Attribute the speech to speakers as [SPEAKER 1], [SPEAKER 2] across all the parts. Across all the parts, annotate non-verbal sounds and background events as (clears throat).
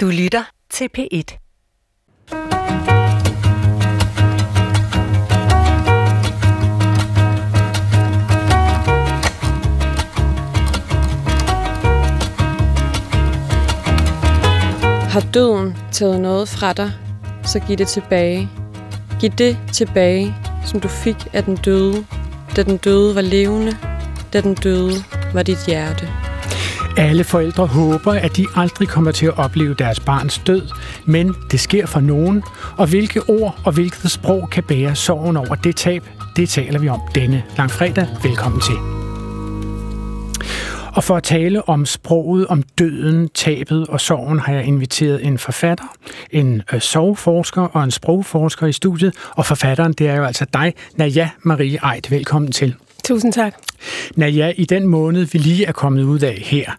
[SPEAKER 1] Du lytter til P1.
[SPEAKER 2] Har døden taget noget fra dig, så giv det tilbage. Giv det tilbage, som du fik af den døde, da den døde var levende, da den døde var dit hjerte.
[SPEAKER 3] Alle forældre håber, at de aldrig kommer til at opleve deres barns død, men det sker for nogen, og hvilke ord og hvilket sprog kan bære sorgen over det tab, det taler vi om denne langfredag. Velkommen til. Og for at tale om sproget, om døden, tabet og sorgen, har jeg inviteret en forfatter, en øh, sorgforsker og en sprogforsker i studiet. Og forfatteren, det er jo altså dig, Naja Marie Eid. Velkommen til.
[SPEAKER 4] Tusind tak.
[SPEAKER 3] Naja, i den måned, vi lige er kommet ud af her,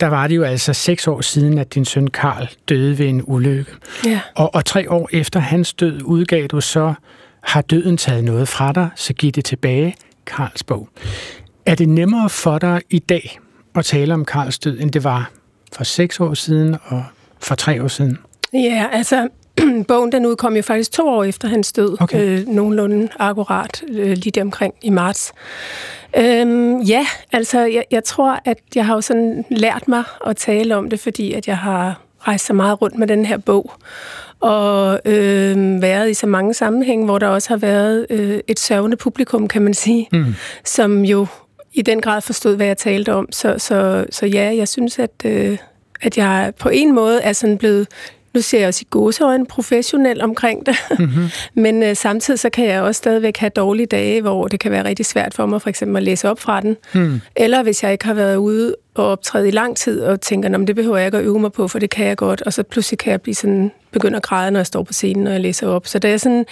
[SPEAKER 3] der var det jo altså seks år siden, at din søn Karl døde ved en ulykke.
[SPEAKER 4] Ja.
[SPEAKER 3] Og, og tre år efter hans død udgav du så, har døden taget noget fra dig, så giv det tilbage, Karls bog. Er det nemmere for dig i dag at tale om Karls død, end det var for seks år siden og for tre år siden?
[SPEAKER 4] Ja, altså (clears throat) bogen den udkom jo faktisk to år efter hans død,
[SPEAKER 3] Okay.
[SPEAKER 4] øh, nogenlunde akkurat, øh, lige der omkring i marts. Øhm, ja, altså jeg, jeg tror, at jeg har jo sådan lært mig at tale om det, fordi at jeg har rejst så meget rundt med den her bog, og øh, været i så mange sammenhænge, hvor der også har været øh, et sørgende publikum, kan man sige, mm. som jo i den grad forstod, hvad jeg talte om. Så, så, så ja, jeg synes, at, øh, at jeg på en måde er sådan blevet nu ser jeg også i gåseøjne professionel omkring det, mm-hmm. (laughs) men øh, samtidig så kan jeg også stadigvæk have dårlige dage, hvor det kan være rigtig svært for mig for eksempel at læse op fra den. Mm. Eller hvis jeg ikke har været ude og optræde i lang tid og tænker, "Nå, det behøver jeg ikke at øve mig på, for det kan jeg godt, og så pludselig kan jeg blive sådan, begynde at græde, når jeg står på scenen, og jeg læser op. Så det er, sådan,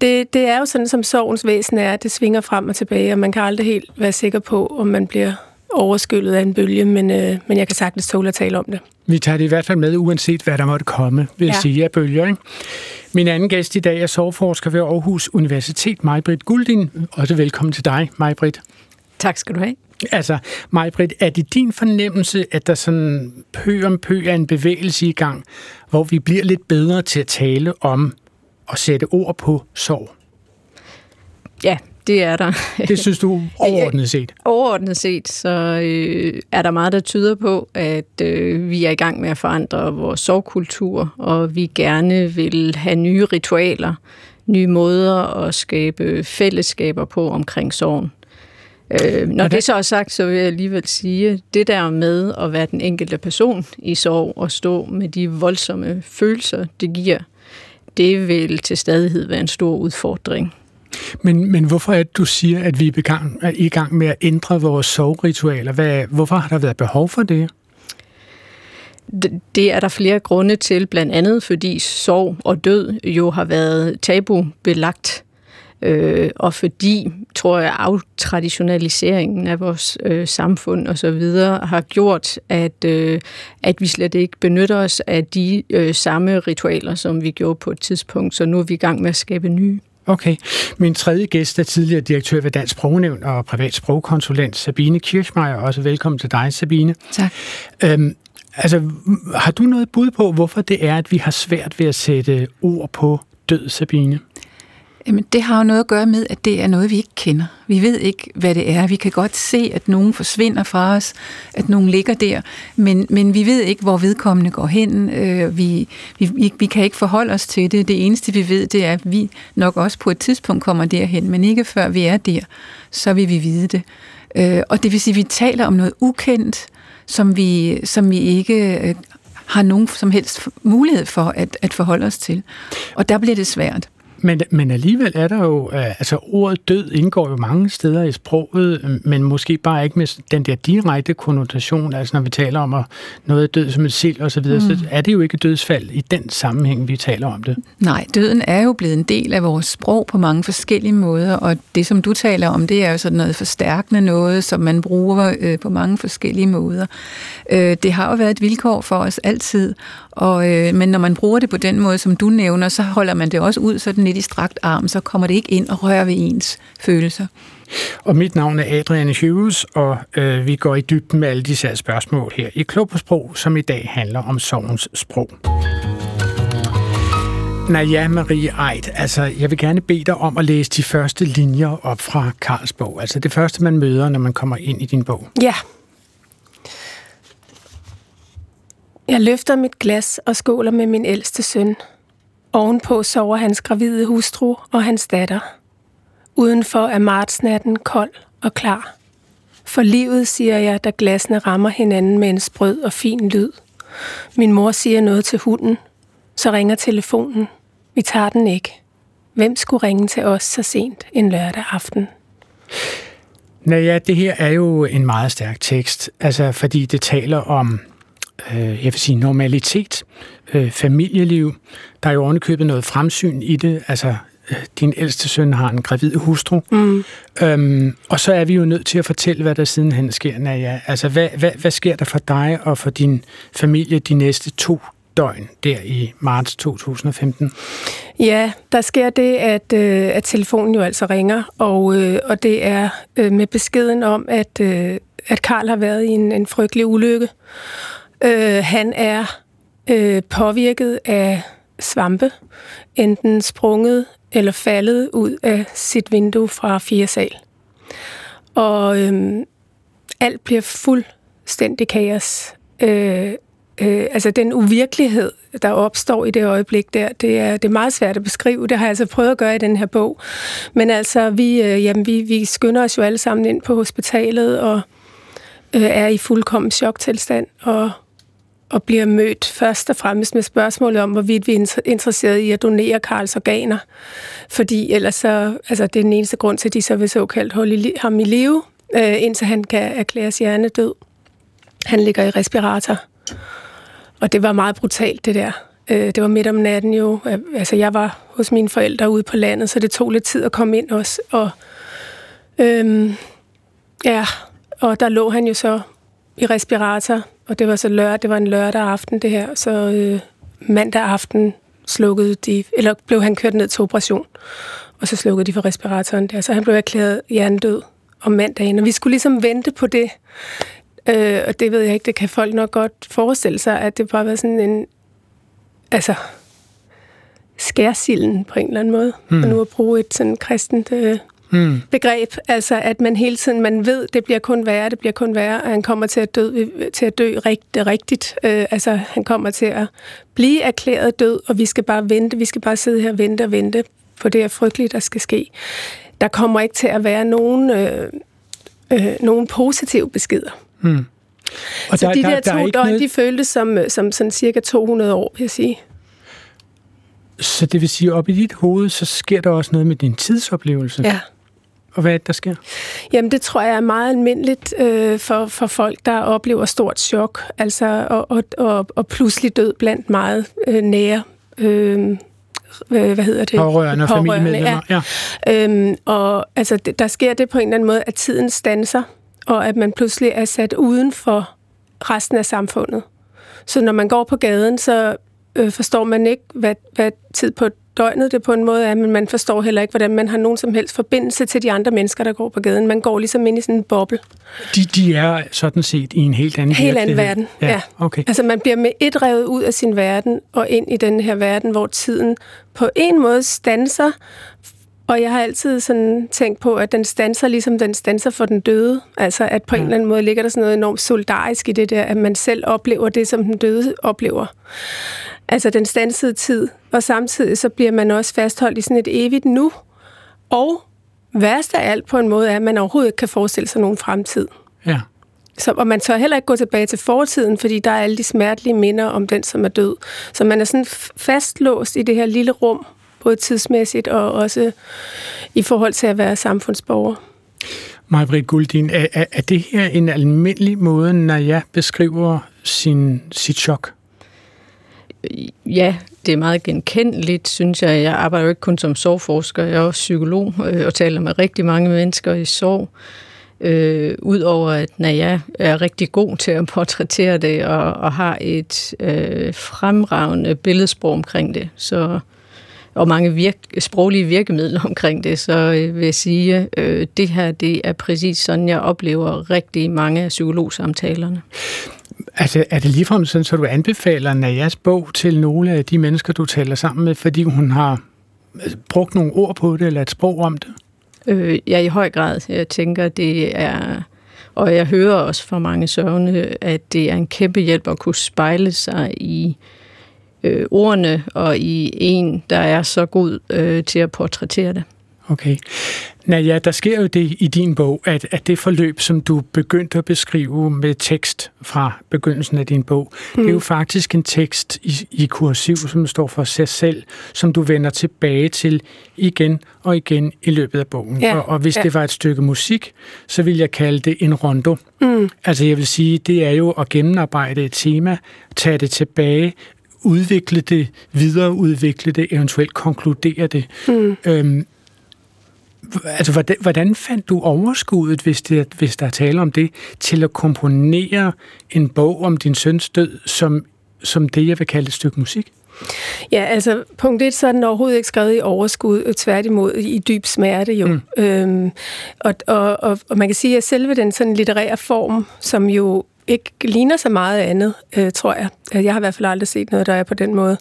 [SPEAKER 4] det, det er jo sådan, som sorgens væsen er, at det svinger frem og tilbage, og man kan aldrig helt være sikker på, om man bliver overskyllet af en bølge, men, øh, men jeg kan sagtens tåle at tale om det.
[SPEAKER 3] Vi tager det i hvert fald med, uanset hvad der måtte komme, vil jeg
[SPEAKER 4] Ja.
[SPEAKER 3] sige af bølger. Ikke? Min anden gæst i dag er soveforsker ved Aarhus Universitet, Majbrit Guldin. Også velkommen til dig, Majbrit.
[SPEAKER 5] Tak skal du have.
[SPEAKER 3] Altså, Majbrit, er det din fornemmelse, at der sådan pø om pø er en bevægelse i gang, hvor vi bliver lidt bedre til at tale om og sætte ord på sorg?
[SPEAKER 5] Ja, det er der.
[SPEAKER 3] Det synes du overordnet (laughs) set?
[SPEAKER 5] Overordnet set, så øh, er der meget, der tyder på, at øh, vi er i gang med at forandre vores sovkultur, og vi gerne vil have nye ritualer, nye måder at skabe fællesskaber på omkring sorgen. Øh, når det så er sagt, så vil jeg alligevel sige, det der med at være den enkelte person i sorg og stå med de voldsomme følelser, det giver, det vil til stadighed være en stor udfordring.
[SPEAKER 3] Men, men hvorfor er det, du siger, at vi er, begang, er i gang med at ændre vores sovritualer? Hvad, hvorfor har der været behov for det?
[SPEAKER 5] Det er der flere grunde til, blandt andet fordi sorg og død jo har været tabubelagt, øh, og fordi, tror jeg, aftraditionaliseringen af vores øh, samfund og så videre har gjort, at, øh, at vi slet ikke benytter os af de øh, samme ritualer, som vi gjorde på et tidspunkt, så nu er vi i gang med at skabe nye.
[SPEAKER 3] Okay. Min tredje gæst er tidligere direktør ved Dansk Sprognævn og privat sprogkonsulent Sabine Kirchmeier. Også velkommen til dig, Sabine.
[SPEAKER 6] Tak.
[SPEAKER 3] Øhm, altså, har du noget bud på, hvorfor det er, at vi har svært ved at sætte ord på død, Sabine?
[SPEAKER 6] Jamen, det har jo noget at gøre med, at det er noget, vi ikke kender. Vi ved ikke, hvad det er. Vi kan godt se, at nogen forsvinder fra os, at nogen ligger der, men, men vi ved ikke, hvor vedkommende går hen. Øh, vi, vi, vi kan ikke forholde os til det. Det eneste, vi ved, det er, at vi nok også på et tidspunkt kommer derhen, men ikke før vi er der, så vil vi vide det. Øh, og det vil sige, at vi taler om noget ukendt, som vi, som vi ikke øh, har nogen som helst mulighed for at, at forholde os til. Og der bliver det svært.
[SPEAKER 3] Men, men alligevel er der jo, øh, altså ordet død indgår jo mange steder i sproget, øh, men måske bare ikke med den der direkte konnotation, altså når vi taler om at noget er død som et sild og så videre, mm. så er det jo ikke dødsfald i den sammenhæng, vi taler om det.
[SPEAKER 6] Nej, døden er jo blevet en del af vores sprog på mange forskellige måder, og det, som du taler om, det er jo sådan noget forstærkende noget, som man bruger øh, på mange forskellige måder. Øh, det har jo været et vilkår for os altid, og, øh, men når man bruger det på den måde, som du nævner, så holder man det også ud sådan lidt i strakt arm, så kommer det ikke ind og rører ved ens følelser.
[SPEAKER 3] Og mit navn er Adrian Hughes, og øh, vi går i dybden med alle disse her spørgsmål her i Klog på Sprog, som i dag handler om sovens sprog. Naja, Marie Eid, altså jeg vil gerne bede dig om at læse de første linjer op fra Karls bog. Altså det første, man møder, når man kommer ind i din bog.
[SPEAKER 4] Ja. Jeg løfter mit glas og skåler med min ældste søn. Ovenpå sover hans gravide hustru og hans datter. Udenfor er martsnatten kold og klar. For livet, siger jeg, da glasene rammer hinanden med en sprød og fin lyd. Min mor siger noget til hunden. Så ringer telefonen. Vi tager den ikke. Hvem skulle ringe til os så sent en lørdag aften?
[SPEAKER 3] Naja, det her er jo en meget stærk tekst, altså fordi det taler om, øh, jeg vil sige, normalitet, øh, familieliv. Der er jo ovenikøbet noget fremsyn i det, altså øh, din ældste søn har en gravid hustru. Mm. Øhm, og så er vi jo nødt til at fortælle, hvad der sidenhen sker. Naja, altså hvad, hvad, hvad sker der for dig og for din familie de næste to døgn der i marts 2015?
[SPEAKER 4] Ja, der sker det, at, øh, at telefonen jo altså ringer, og, øh, og det er øh, med beskeden om, at, øh, at Karl har været i en, en frygtelig ulykke. Øh, han er øh, påvirket af svampe, enten sprunget eller faldet ud af sit vindue fra fire sal. Og øhm, alt bliver fuldstændig kaos. Øh, øh, altså den uvirkelighed, der opstår i det øjeblik der, det er, det er meget svært at beskrive. Det har jeg altså prøvet at gøre i den her bog. Men altså, vi, øh, jamen, vi, vi skynder os jo alle sammen ind på hospitalet og øh, er i fuldkommen choktilstand og, og bliver mødt først og fremmest med spørgsmålet om, hvorvidt vi er interesseret i at donere Karls organer. Fordi ellers så, altså det er den eneste grund til, at de så vil såkaldt holde ham i live, øh, indtil han kan erklæres hjernedød. Han ligger i respirator. Og det var meget brutalt, det der. Øh, det var midt om natten jo. Altså, jeg var hos mine forældre ude på landet, så det tog lidt tid at komme ind også. Og, øhm, ja, og der lå han jo så i respirator, og det var så lørdag, det var en lørdag aften det her, så øh, mandag aften slukkede de, eller blev han kørt ned til operation, og så slukkede de for respiratoren der, så han blev erklæret hjernedød om mandagen, og vi skulle ligesom vente på det. Øh, og det ved jeg ikke, det kan folk nok godt forestille sig, at det bare var sådan en, altså, skærsilden på en eller anden måde. Mm. Og nu at bruge et sådan kristent øh, mm. begreb, altså at man hele tiden, man ved, det bliver kun værre, det bliver kun værre, og han kommer til at dø, til at dø rigt, rigtigt. Øh, altså han kommer til at blive erklæret død, og vi skal bare vente, vi skal bare sidde her og vente og vente på det her frygtelige, der skal ske. Der kommer ikke til at være nogen, øh, øh, nogen positive beskeder. Hmm. Og så der, de der, der, to der døgn, noget... de føltes som, som sådan cirka 200 år, vil jeg sige.
[SPEAKER 3] Så det vil sige, op i dit hoved, så sker der også noget med din tidsoplevelse?
[SPEAKER 4] Ja.
[SPEAKER 3] Og hvad er det, der sker?
[SPEAKER 4] Jamen, det tror jeg er meget almindeligt øh, for, for folk, der oplever stort chok, altså, og, og, og, og pludselig død blandt meget øh, nære øh, hvad hedder det?
[SPEAKER 3] Pårørende og familiemedlemmer. Ja.
[SPEAKER 4] ja. Øhm, og altså, der sker det på en eller anden måde, at tiden stanser og at man pludselig er sat uden for resten af samfundet. Så når man går på gaden, så øh, forstår man ikke, hvad, hvad tid på døgnet det på en måde er, men man forstår heller ikke, hvordan man har nogen som helst forbindelse til de andre mennesker, der går på gaden. Man går ligesom ind i sådan en boble.
[SPEAKER 3] De, de er sådan set i en helt anden
[SPEAKER 4] Helt anden verden, ja. ja.
[SPEAKER 3] Okay.
[SPEAKER 4] Altså man bliver med et revet ud af sin verden og ind i den her verden, hvor tiden på en måde stanser, og jeg har altid sådan tænkt på, at den stanser ligesom den stanser for den døde. Altså at på en eller anden måde ligger der sådan noget enormt solidarisk i det der, at man selv oplever det, som den døde oplever. Altså den stansede tid. Og samtidig så bliver man også fastholdt i sådan et evigt nu. Og værst af alt på en måde er, at man overhovedet ikke kan forestille sig nogen fremtid.
[SPEAKER 3] Ja.
[SPEAKER 4] Så, og man tør heller ikke gå tilbage til fortiden, fordi der er alle de smertelige minder om den, som er død. Så man er sådan fastlåst i det her lille rum, både tidsmæssigt og også i forhold til at være samfundsborger.
[SPEAKER 3] Majbrit Guldin, er, er, er det her en almindelig måde, når jeg beskriver sin, sit chok?
[SPEAKER 5] Ja, det er meget genkendeligt, synes jeg. Jeg arbejder jo ikke kun som sorgforsker, jeg er også psykolog øh, og taler med rigtig mange mennesker i sorg. Øh, Udover at Naja er rigtig god til at portrættere det og, og har et øh, fremragende billedsprog omkring det, så og mange virk, sproglige virkemidler omkring det, så øh, vil jeg sige, øh, det her det er præcis sådan, jeg oplever rigtig mange af psykologsamtalerne.
[SPEAKER 3] Altså, er det ligefrem sådan, så du anbefaler Najas bog til nogle af de mennesker, du taler sammen med, fordi hun har altså, brugt nogle ord på det, eller et sprog om det?
[SPEAKER 5] Øh, ja, i høj grad. Jeg tænker, det er... Og jeg hører også fra mange søvne, at det er en kæmpe hjælp at kunne spejle sig i øh, ordene og i en, der er så god øh, til at portrættere det.
[SPEAKER 3] Okay. Naja, der sker jo det i din bog, at, at det forløb, som du begyndte at beskrive med tekst fra begyndelsen af din bog, mm. det er jo faktisk en tekst i, i kursiv, som står for sig selv, som du vender tilbage til igen og igen i løbet af bogen.
[SPEAKER 4] Ja,
[SPEAKER 3] og, og hvis
[SPEAKER 4] ja.
[SPEAKER 3] det var et stykke musik, så vil jeg kalde det en rondo.
[SPEAKER 4] Mm.
[SPEAKER 3] Altså jeg vil sige, det er jo at gennemarbejde et tema, tage det tilbage, udvikle det, videreudvikle det, eventuelt konkludere det.
[SPEAKER 4] Mm.
[SPEAKER 3] Øhm, altså, hvordan, hvordan fandt du overskuddet, hvis, det, hvis der er tale om det, til at komponere en bog om din søns død, som, som det, jeg vil kalde et stykke musik?
[SPEAKER 4] Ja, altså punkt et, så er den overhovedet ikke skrevet i overskud, tværtimod i dyb smerte jo. Mm. Øhm, og, og, og, og man kan sige, at selve den sådan litterære form, som jo ikke ligner så meget andet, øh, tror jeg. Jeg har i hvert fald aldrig set noget, der er på den måde.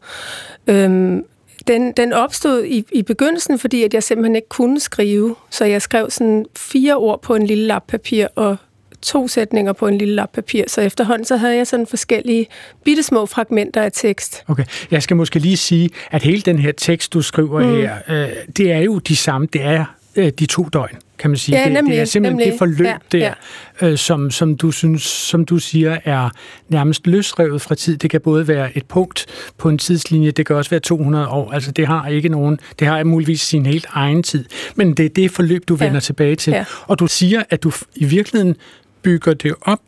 [SPEAKER 4] Øhm, den, den opstod i, i begyndelsen, fordi at jeg simpelthen ikke kunne skrive. Så jeg skrev sådan fire ord på en lille lap papir og to sætninger på en lille lap papir. Så efterhånden så havde jeg sådan forskellige bittesmå fragmenter af tekst.
[SPEAKER 3] Okay, jeg skal måske lige sige, at hele den her tekst, du skriver mm. her, øh, det er jo de samme, det er øh, de to døgn, kan man sige.
[SPEAKER 4] Ja,
[SPEAKER 3] det,
[SPEAKER 4] nemlig,
[SPEAKER 3] det er simpelthen
[SPEAKER 4] nemlig.
[SPEAKER 3] det forløb
[SPEAKER 4] Ja,
[SPEAKER 3] der, Øh, som, som, du synes, som du siger er nærmest løsrevet fra tid. Det kan både være et punkt på en tidslinje, det kan også være 200 år. Altså det har ikke nogen, det har muligvis sin helt egen tid. Men det er det forløb, du
[SPEAKER 4] Ja.
[SPEAKER 3] vender tilbage til.
[SPEAKER 4] Ja.
[SPEAKER 3] Og du siger, at du i virkeligheden bygger det op,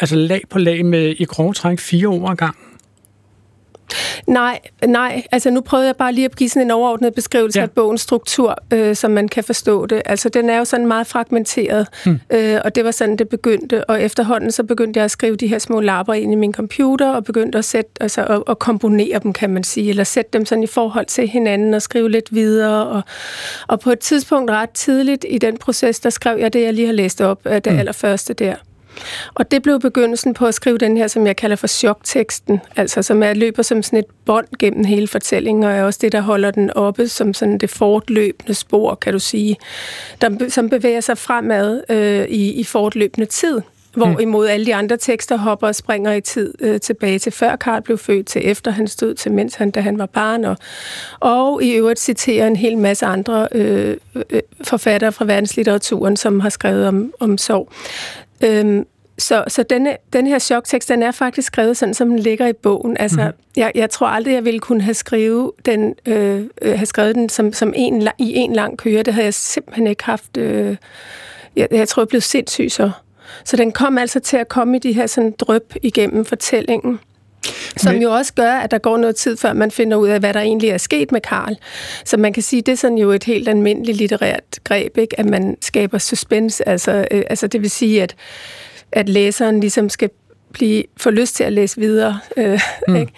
[SPEAKER 3] altså lag på lag med i grove træk fire år ad gangen.
[SPEAKER 4] Nej, nej. Altså nu prøvede jeg bare lige at give sådan en overordnet beskrivelse
[SPEAKER 3] Ja.
[SPEAKER 4] af bogens struktur, øh, så man kan forstå det. Altså den er jo sådan meget fragmenteret, hmm. øh, og det var sådan, det begyndte. Og efterhånden så begyndte jeg at skrive de her små lapper ind i min computer, og begyndte at, sætte, altså, at, at komponere dem, kan man sige, eller sætte dem sådan i forhold til hinanden og skrive lidt videre. Og, og på et tidspunkt ret tidligt i den proces, der skrev jeg det, jeg lige har læst op af det hmm. allerførste der. Og det blev begyndelsen på at skrive den her, som jeg kalder for chokteksten, altså som er løber som sådan et bånd gennem hele fortællingen, og er også det, der holder den oppe som sådan det fortløbende spor, kan du sige, der, som bevæger sig fremad øh, i, i fortløbende tid. Hvorimod alle de andre tekster hopper og springer i tid øh, tilbage til før Karl blev født, til efter han stod, til mens han, da han var barn. Og, og i øvrigt citerer en hel masse andre øh, øh, forfattere fra verdenslitteraturen, som har skrevet om, om sorg. Øhm, så, så denne, den her choktekst, den er faktisk skrevet sådan, som den ligger i bogen. Altså, mm. jeg, jeg tror aldrig, jeg ville kunne have, skrive den, øh, øh, have skrevet den som, som en, i en lang køre. Det havde jeg simpelthen ikke haft. Øh, jeg, jeg tror, jeg blev sindssyg så. Så den kom altså til at komme i de her sådan drøb igennem fortællingen. Som
[SPEAKER 3] Men-
[SPEAKER 4] jo også gør, at der går noget tid, før man finder ud af, hvad der egentlig er sket med Karl. Så man kan sige, det er sådan jo et helt almindeligt litterært greb, ikke? at man skaber suspense. Altså, øh, altså det vil sige, at, at læseren ligesom skal blive, få lyst til at læse videre. Øh, mm. ikke?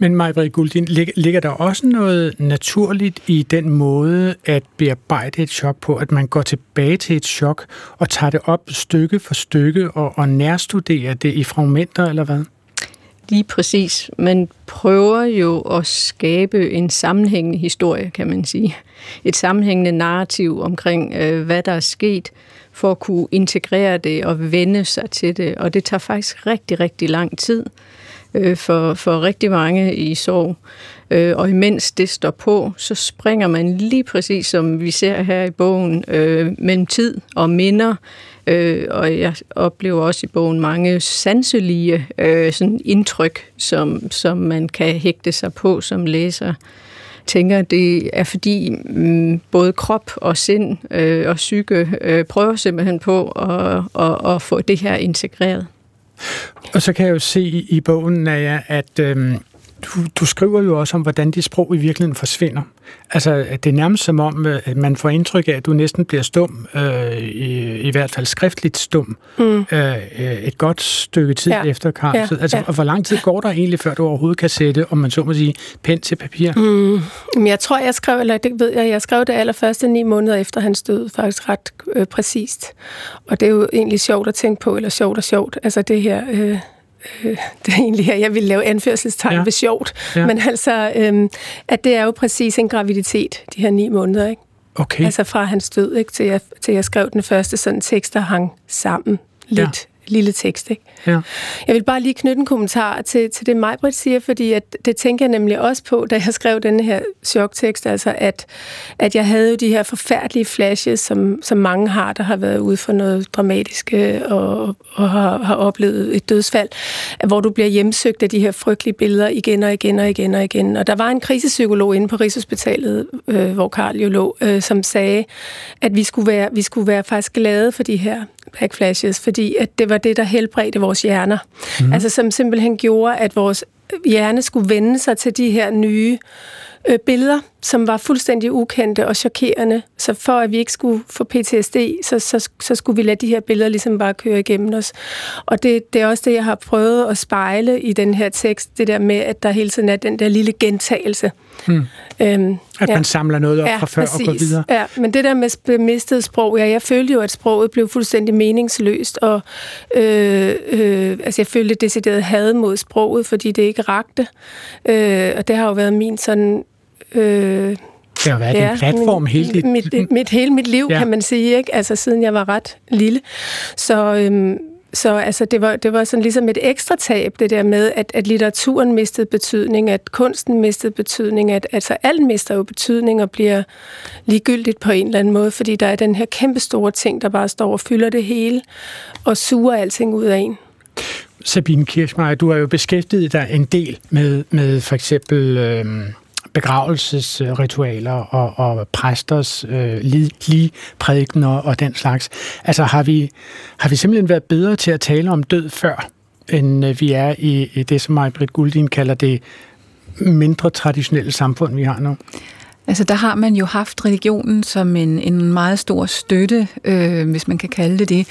[SPEAKER 3] Men Majbrit Guldin, lig- ligger der også noget naturligt i den måde at bearbejde et chok på, at man går tilbage til et chok og tager det op stykke for stykke og, og nærstuderer det i fragmenter, eller hvad?
[SPEAKER 5] Lige præcis. Man prøver jo at skabe en sammenhængende historie, kan man sige. Et sammenhængende narrativ omkring, øh, hvad der er sket, for at kunne integrere det og vende sig til det. Og det tager faktisk rigtig, rigtig lang tid øh, for, for rigtig mange i sorg. Øh, og imens det står på, så springer man lige præcis, som vi ser her i bogen, øh, mellem tid og minder. Øh, og jeg oplever også i bogen mange sanselige øh, sådan indtryk, som, som man kan hægte sig på som læser tænker, det er fordi mm, både krop og sind øh, og psyke øh, prøver simpelthen på at, at, at få det her integreret.
[SPEAKER 3] Og så kan jeg jo se i, i bogen, Naja, at øh, du, du skriver jo også om, hvordan dit sprog i virkeligheden forsvinder. Altså, det er nærmest som om, øh, at man får indtryk af, at du næsten bliver stum, øh, i, i hvert fald skriftligt stum, mm. øh, øh, et godt stykke tid ja. Efter Karl.
[SPEAKER 4] Ja.
[SPEAKER 3] Altså,
[SPEAKER 4] Ja.
[SPEAKER 3] og hvor lang tid går der egentlig, før du overhovedet kan sætte, om man så må sige, pen til papir?
[SPEAKER 4] Mm. Men jeg tror, jeg skrev, eller det ved jeg, jeg skrev det allerførste ni måneder efter hans død, faktisk ret øh, præcist. Og det er jo egentlig sjovt at tænke på, eller sjovt og sjovt. Altså det her, øh, øh, (laughs) det er egentlig her, jeg ville lave anførselstegn ja. ved sjovt, ja. men altså, øh, at det er jo præcis en graviditet, de her ni måneder, ikke?
[SPEAKER 3] Okay.
[SPEAKER 4] Altså fra hans død, ikke, til, jeg, til jeg skrev den første sådan tekst, der hang sammen lidt lille tekst. Ikke?
[SPEAKER 3] Ja.
[SPEAKER 4] Jeg vil bare lige knytte en kommentar til, til det, Majbrit siger, fordi at, det tænker jeg nemlig også på, da jeg skrev den her choktekst, altså at, at jeg havde jo de her forfærdelige flashes, som, som mange har, der har været ude for noget dramatisk og, og har, har oplevet et dødsfald, hvor du bliver hjemsøgt af de her frygtelige billeder igen og igen og igen og igen. Og der var en krisepsykolog inde på Rigshospitalet, øh, hvor Karl jo lå, øh, som sagde, at vi skulle, være, vi skulle være faktisk glade for de her backflashes, fordi at det var det, der helbredte vores hjerner. Mm. Altså som simpelthen gjorde, at vores hjerne skulle vende sig til de her nye øh, billeder, som var fuldstændig ukendte og chokerende. Så for at vi ikke skulle få PTSD, så, så, så skulle vi lade de her billeder ligesom bare køre igennem os. Og det, det er også det, jeg har prøvet at spejle i den her tekst, det der med, at der hele tiden er den der lille gentagelse.
[SPEAKER 3] Hmm. Øhm, at ja. man samler noget op ja, fra før præcis. og går videre.
[SPEAKER 4] Ja, men det der med mistet sprog, ja, jeg følte jo, at sproget blev fuldstændig meningsløst, og øh, øh, altså jeg følte decideret had mod sproget, fordi det ikke rakte. Øh, og det har jo været min sådan
[SPEAKER 3] Øh, det har været ja, en platform
[SPEAKER 4] min,
[SPEAKER 3] hele dit...
[SPEAKER 4] Mit, mit, hele mit liv, ja. kan man sige, ikke? Altså siden jeg var ret lille. Så, øhm, så altså, det, var, det var sådan ligesom et ekstra tab, det der med, at, at litteraturen mistede betydning, at kunsten mistede betydning, at altså, alt mister jo betydning og bliver ligegyldigt på en eller anden måde, fordi der er den her kæmpe store ting, der bare står og fylder det hele og suger alting ud af en.
[SPEAKER 3] Sabine Kirchmeier, du har jo beskæftiget dig en del med, med for eksempel... Øh begravelsesritualer og, og præsters øh, lige og den slags. Altså har vi, har vi simpelthen været bedre til at tale om død før, end øh, vi er i, i det, som Maj-Brit Guldin kalder det mindre traditionelle samfund, vi har nu?
[SPEAKER 6] Altså der har man jo haft religionen som en, en meget stor støtte, øh, hvis man kan kalde det det,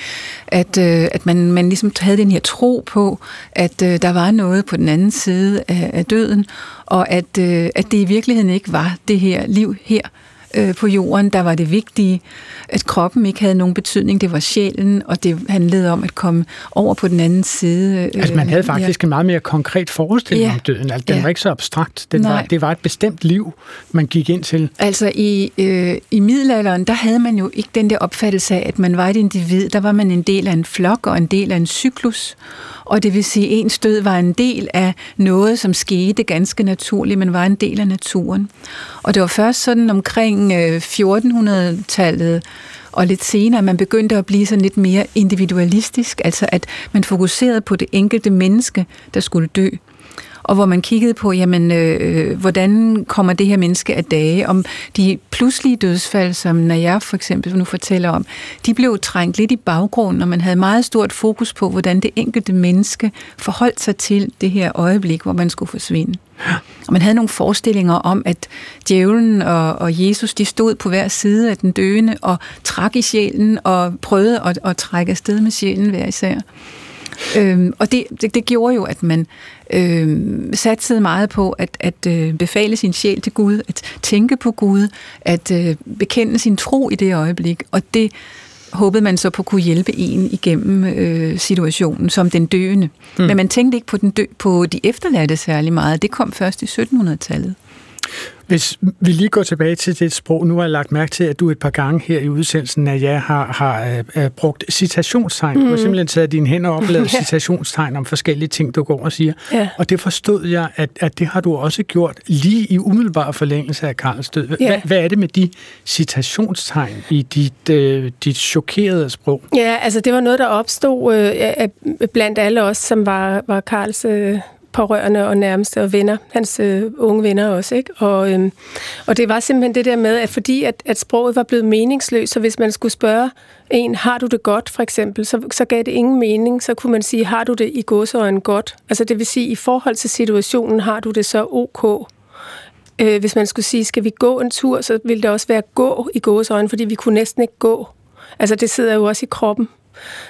[SPEAKER 6] at, øh, at man, man ligesom havde den her tro på, at øh, der var noget på den anden side af, af døden, og at, øh, at det i virkeligheden ikke var det her liv her, øh, på jorden, der var det vigtige, at kroppen ikke havde nogen betydning, det var sjælen, og det handlede om at komme over på den anden side.
[SPEAKER 3] Øh, altså man havde faktisk ja. en meget mere konkret forestilling ja. om døden, altså den ja. var ikke så abstrakt, den var, det var et bestemt liv, man gik ind til.
[SPEAKER 6] Altså i, øh, i middelalderen, der havde man jo ikke den der opfattelse af, at man var et individ, der var man en del af en flok og en del af en cyklus, og det vil sige, at ens død var en del af noget, som skete ganske naturligt, men var en del af naturen. Og det var først sådan omkring 1400-tallet, øh, og lidt senere, man begyndte at blive sådan lidt mere individualistisk, altså at man fokuserede på det enkelte menneske, der skulle dø og hvor man kiggede på, jamen, øh, hvordan kommer det her menneske af dage, om de pludselige dødsfald, som jeg for eksempel nu fortæller om, de blev trængt lidt i baggrunden, og man havde meget stort fokus på, hvordan det enkelte menneske forholdt sig til det her øjeblik, hvor man skulle forsvinde. Og man havde nogle forestillinger om, at djævlen og, og Jesus, de stod på hver side af den døende og trak i sjælen og prøvede at, at trække afsted med sjælen hver især. Øhm, og det, det, det gjorde jo, at man øhm, satsede meget på at, at øh, befale sin sjæl til Gud, at tænke på Gud, at øh, bekende sin tro i det øjeblik. Og det håbede man så på at kunne hjælpe en igennem øh, situationen som den døende. Mm. Men man tænkte ikke på, den dø, på de efterladte særlig meget. Det kom først i 1700-tallet.
[SPEAKER 3] Hvis vi lige går tilbage til det sprog, nu har jeg lagt mærke til, at du et par gange her i udsendelsen at jeg har, har uh, brugt citationstegn. Mm. Du har mm. simpelthen taget dine hænder og lavet (laughs) ja. citationstegn om forskellige ting, du går og siger. Ja. Og det forstod jeg, at, at det har du også gjort lige i umiddelbar forlængelse af Karls død. Ja. Hvad, er det med de citationstegn i dit, uh, dit chokerede sprog?
[SPEAKER 4] Ja, altså det var noget, der opstod uh, blandt alle os, som var, var Karls... Uh pårørende og nærmeste og venner, hans øh, unge venner også. Ikke? Og, øhm, og det var simpelthen det der med, at fordi at, at sproget var blevet meningsløst, så hvis man skulle spørge en, har du det godt for eksempel, så, så gav det ingen mening. Så kunne man sige, har du det i godsøjen godt? Altså det vil sige, i forhold til situationen, har du det så ok? Øh, hvis man skulle sige, skal vi gå en tur, så ville det også være gå i gåsøjne, fordi vi kunne næsten ikke gå. Altså det sidder jo også i kroppen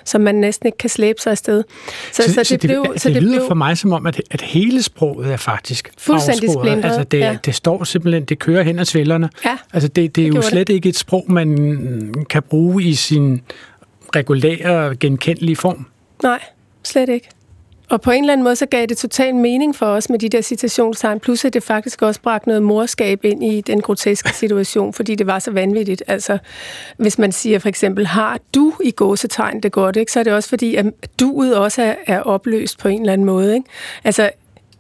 [SPEAKER 4] som man næsten ikke kan slæbe sig afsted.
[SPEAKER 3] Så, så, så, det, det, blev, det, så det, det lyder blev, for mig som om, at, at hele sproget er faktisk
[SPEAKER 4] fuldstændig splindret.
[SPEAKER 3] Altså det, ja. det står simpelthen, det kører hen ad svællerne. Ja, altså det, det er det jo slet det. ikke et sprog, man kan bruge i sin regulære, genkendelige form.
[SPEAKER 4] Nej, slet ikke og på en eller anden måde, så gav det total mening for os med de der citationstegn, plus at det faktisk også bragte noget morskab ind i den groteske situation, fordi det var så vanvittigt. Altså, hvis man siger for eksempel, har du i gåsetegn det godt, ikke? så er det også fordi, at duet også er, er opløst på en eller anden måde. Ikke? Altså,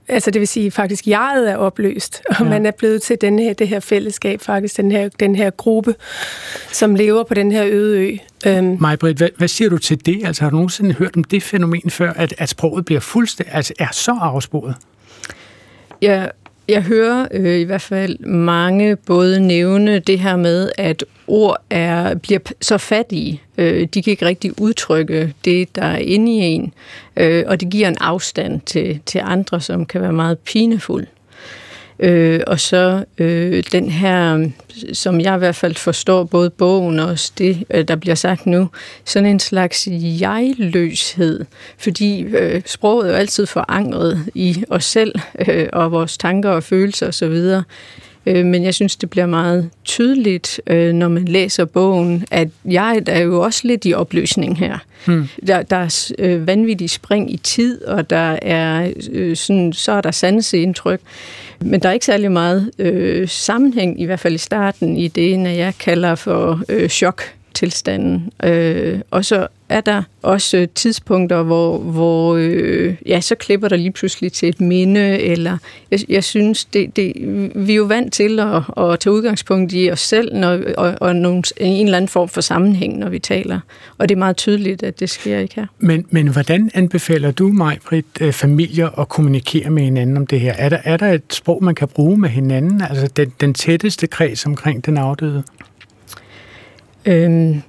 [SPEAKER 4] altså det vil sige faktisk jeget er opløst, og ja. man er blevet til den her, det her fællesskab, faktisk den her, den her gruppe, som lever på den her øde ø.
[SPEAKER 3] Øhm. Majbrit, hvad, hvad siger du til det? Altså har du nogensinde hørt om det fænomen før, at, at sproget bliver fuldstændig, altså er så afsporet?
[SPEAKER 5] Ja, jeg hører øh, i hvert fald mange både nævne det her med, at ord er, bliver så fattige. Øh, de kan ikke rigtig udtrykke det, der er inde i en, øh, og det giver en afstand til, til andre, som kan være meget pinefuld. Øh, og så øh, den her, som jeg i hvert fald forstår, både bogen og også det, øh, der bliver sagt nu, sådan en slags jegløshed, fordi øh, sproget er jo altid forankret i os selv øh, og vores tanker og følelser osv., Øh, men jeg synes, det bliver meget tydeligt, øh, når man læser bogen, at jeg er jo også lidt i opløsning her. Hmm. Der, der er øh, vanvittig spring i tid, og der er sådan, så er der sanseindtryk. Men der er ikke særlig meget øh, sammenhæng, i hvert fald i starten, i det, når jeg kalder for øh, chok tilstanden. Øh, og så er der også tidspunkter, hvor, hvor øh, ja, så klipper der lige pludselig til et minde, eller jeg, jeg synes, det, det, vi er jo vant til at, at tage udgangspunkt i os selv, når, og, og nogle, en eller anden form for sammenhæng, når vi taler. Og det er meget tydeligt, at det sker ikke her.
[SPEAKER 3] Men, men hvordan anbefaler du mig, Britt, øh, familier at kommunikere med hinanden om det her? Er der, er der et sprog, man kan bruge med hinanden? Altså den, den tætteste kreds omkring den afdøde?
[SPEAKER 5] Øhm,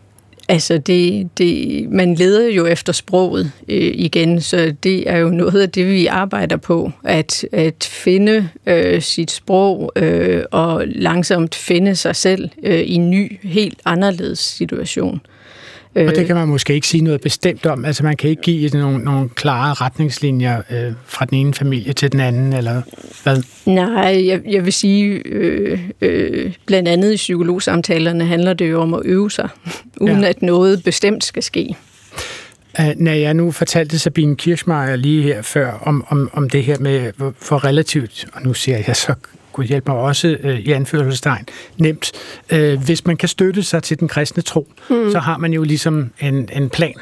[SPEAKER 5] altså, det, det, man leder jo efter sproget øh, igen, så det er jo noget af det, vi arbejder på, at, at finde øh, sit sprog øh, og langsomt finde sig selv øh, i en ny, helt anderledes situation.
[SPEAKER 3] Og det kan man måske ikke sige noget bestemt om. Altså man kan ikke give nogle, nogle klare retningslinjer øh, fra den ene familie til den anden, eller hvad?
[SPEAKER 5] Nej, jeg, jeg vil sige, øh, øh, blandt andet i psykologsamtalerne handler det jo om at øve sig, (laughs) uden ja. at noget bestemt skal ske.
[SPEAKER 3] Uh, når jeg nu fortalte Sabine Kirschmeier lige her før om, om, om det her med, hvor, hvor relativt, og nu siger jeg så Gud hjælpe mig også øh, i anførselstegn, nemt. Øh, hvis man kan støtte sig til den kristne tro, mm. så har man jo ligesom en, en plan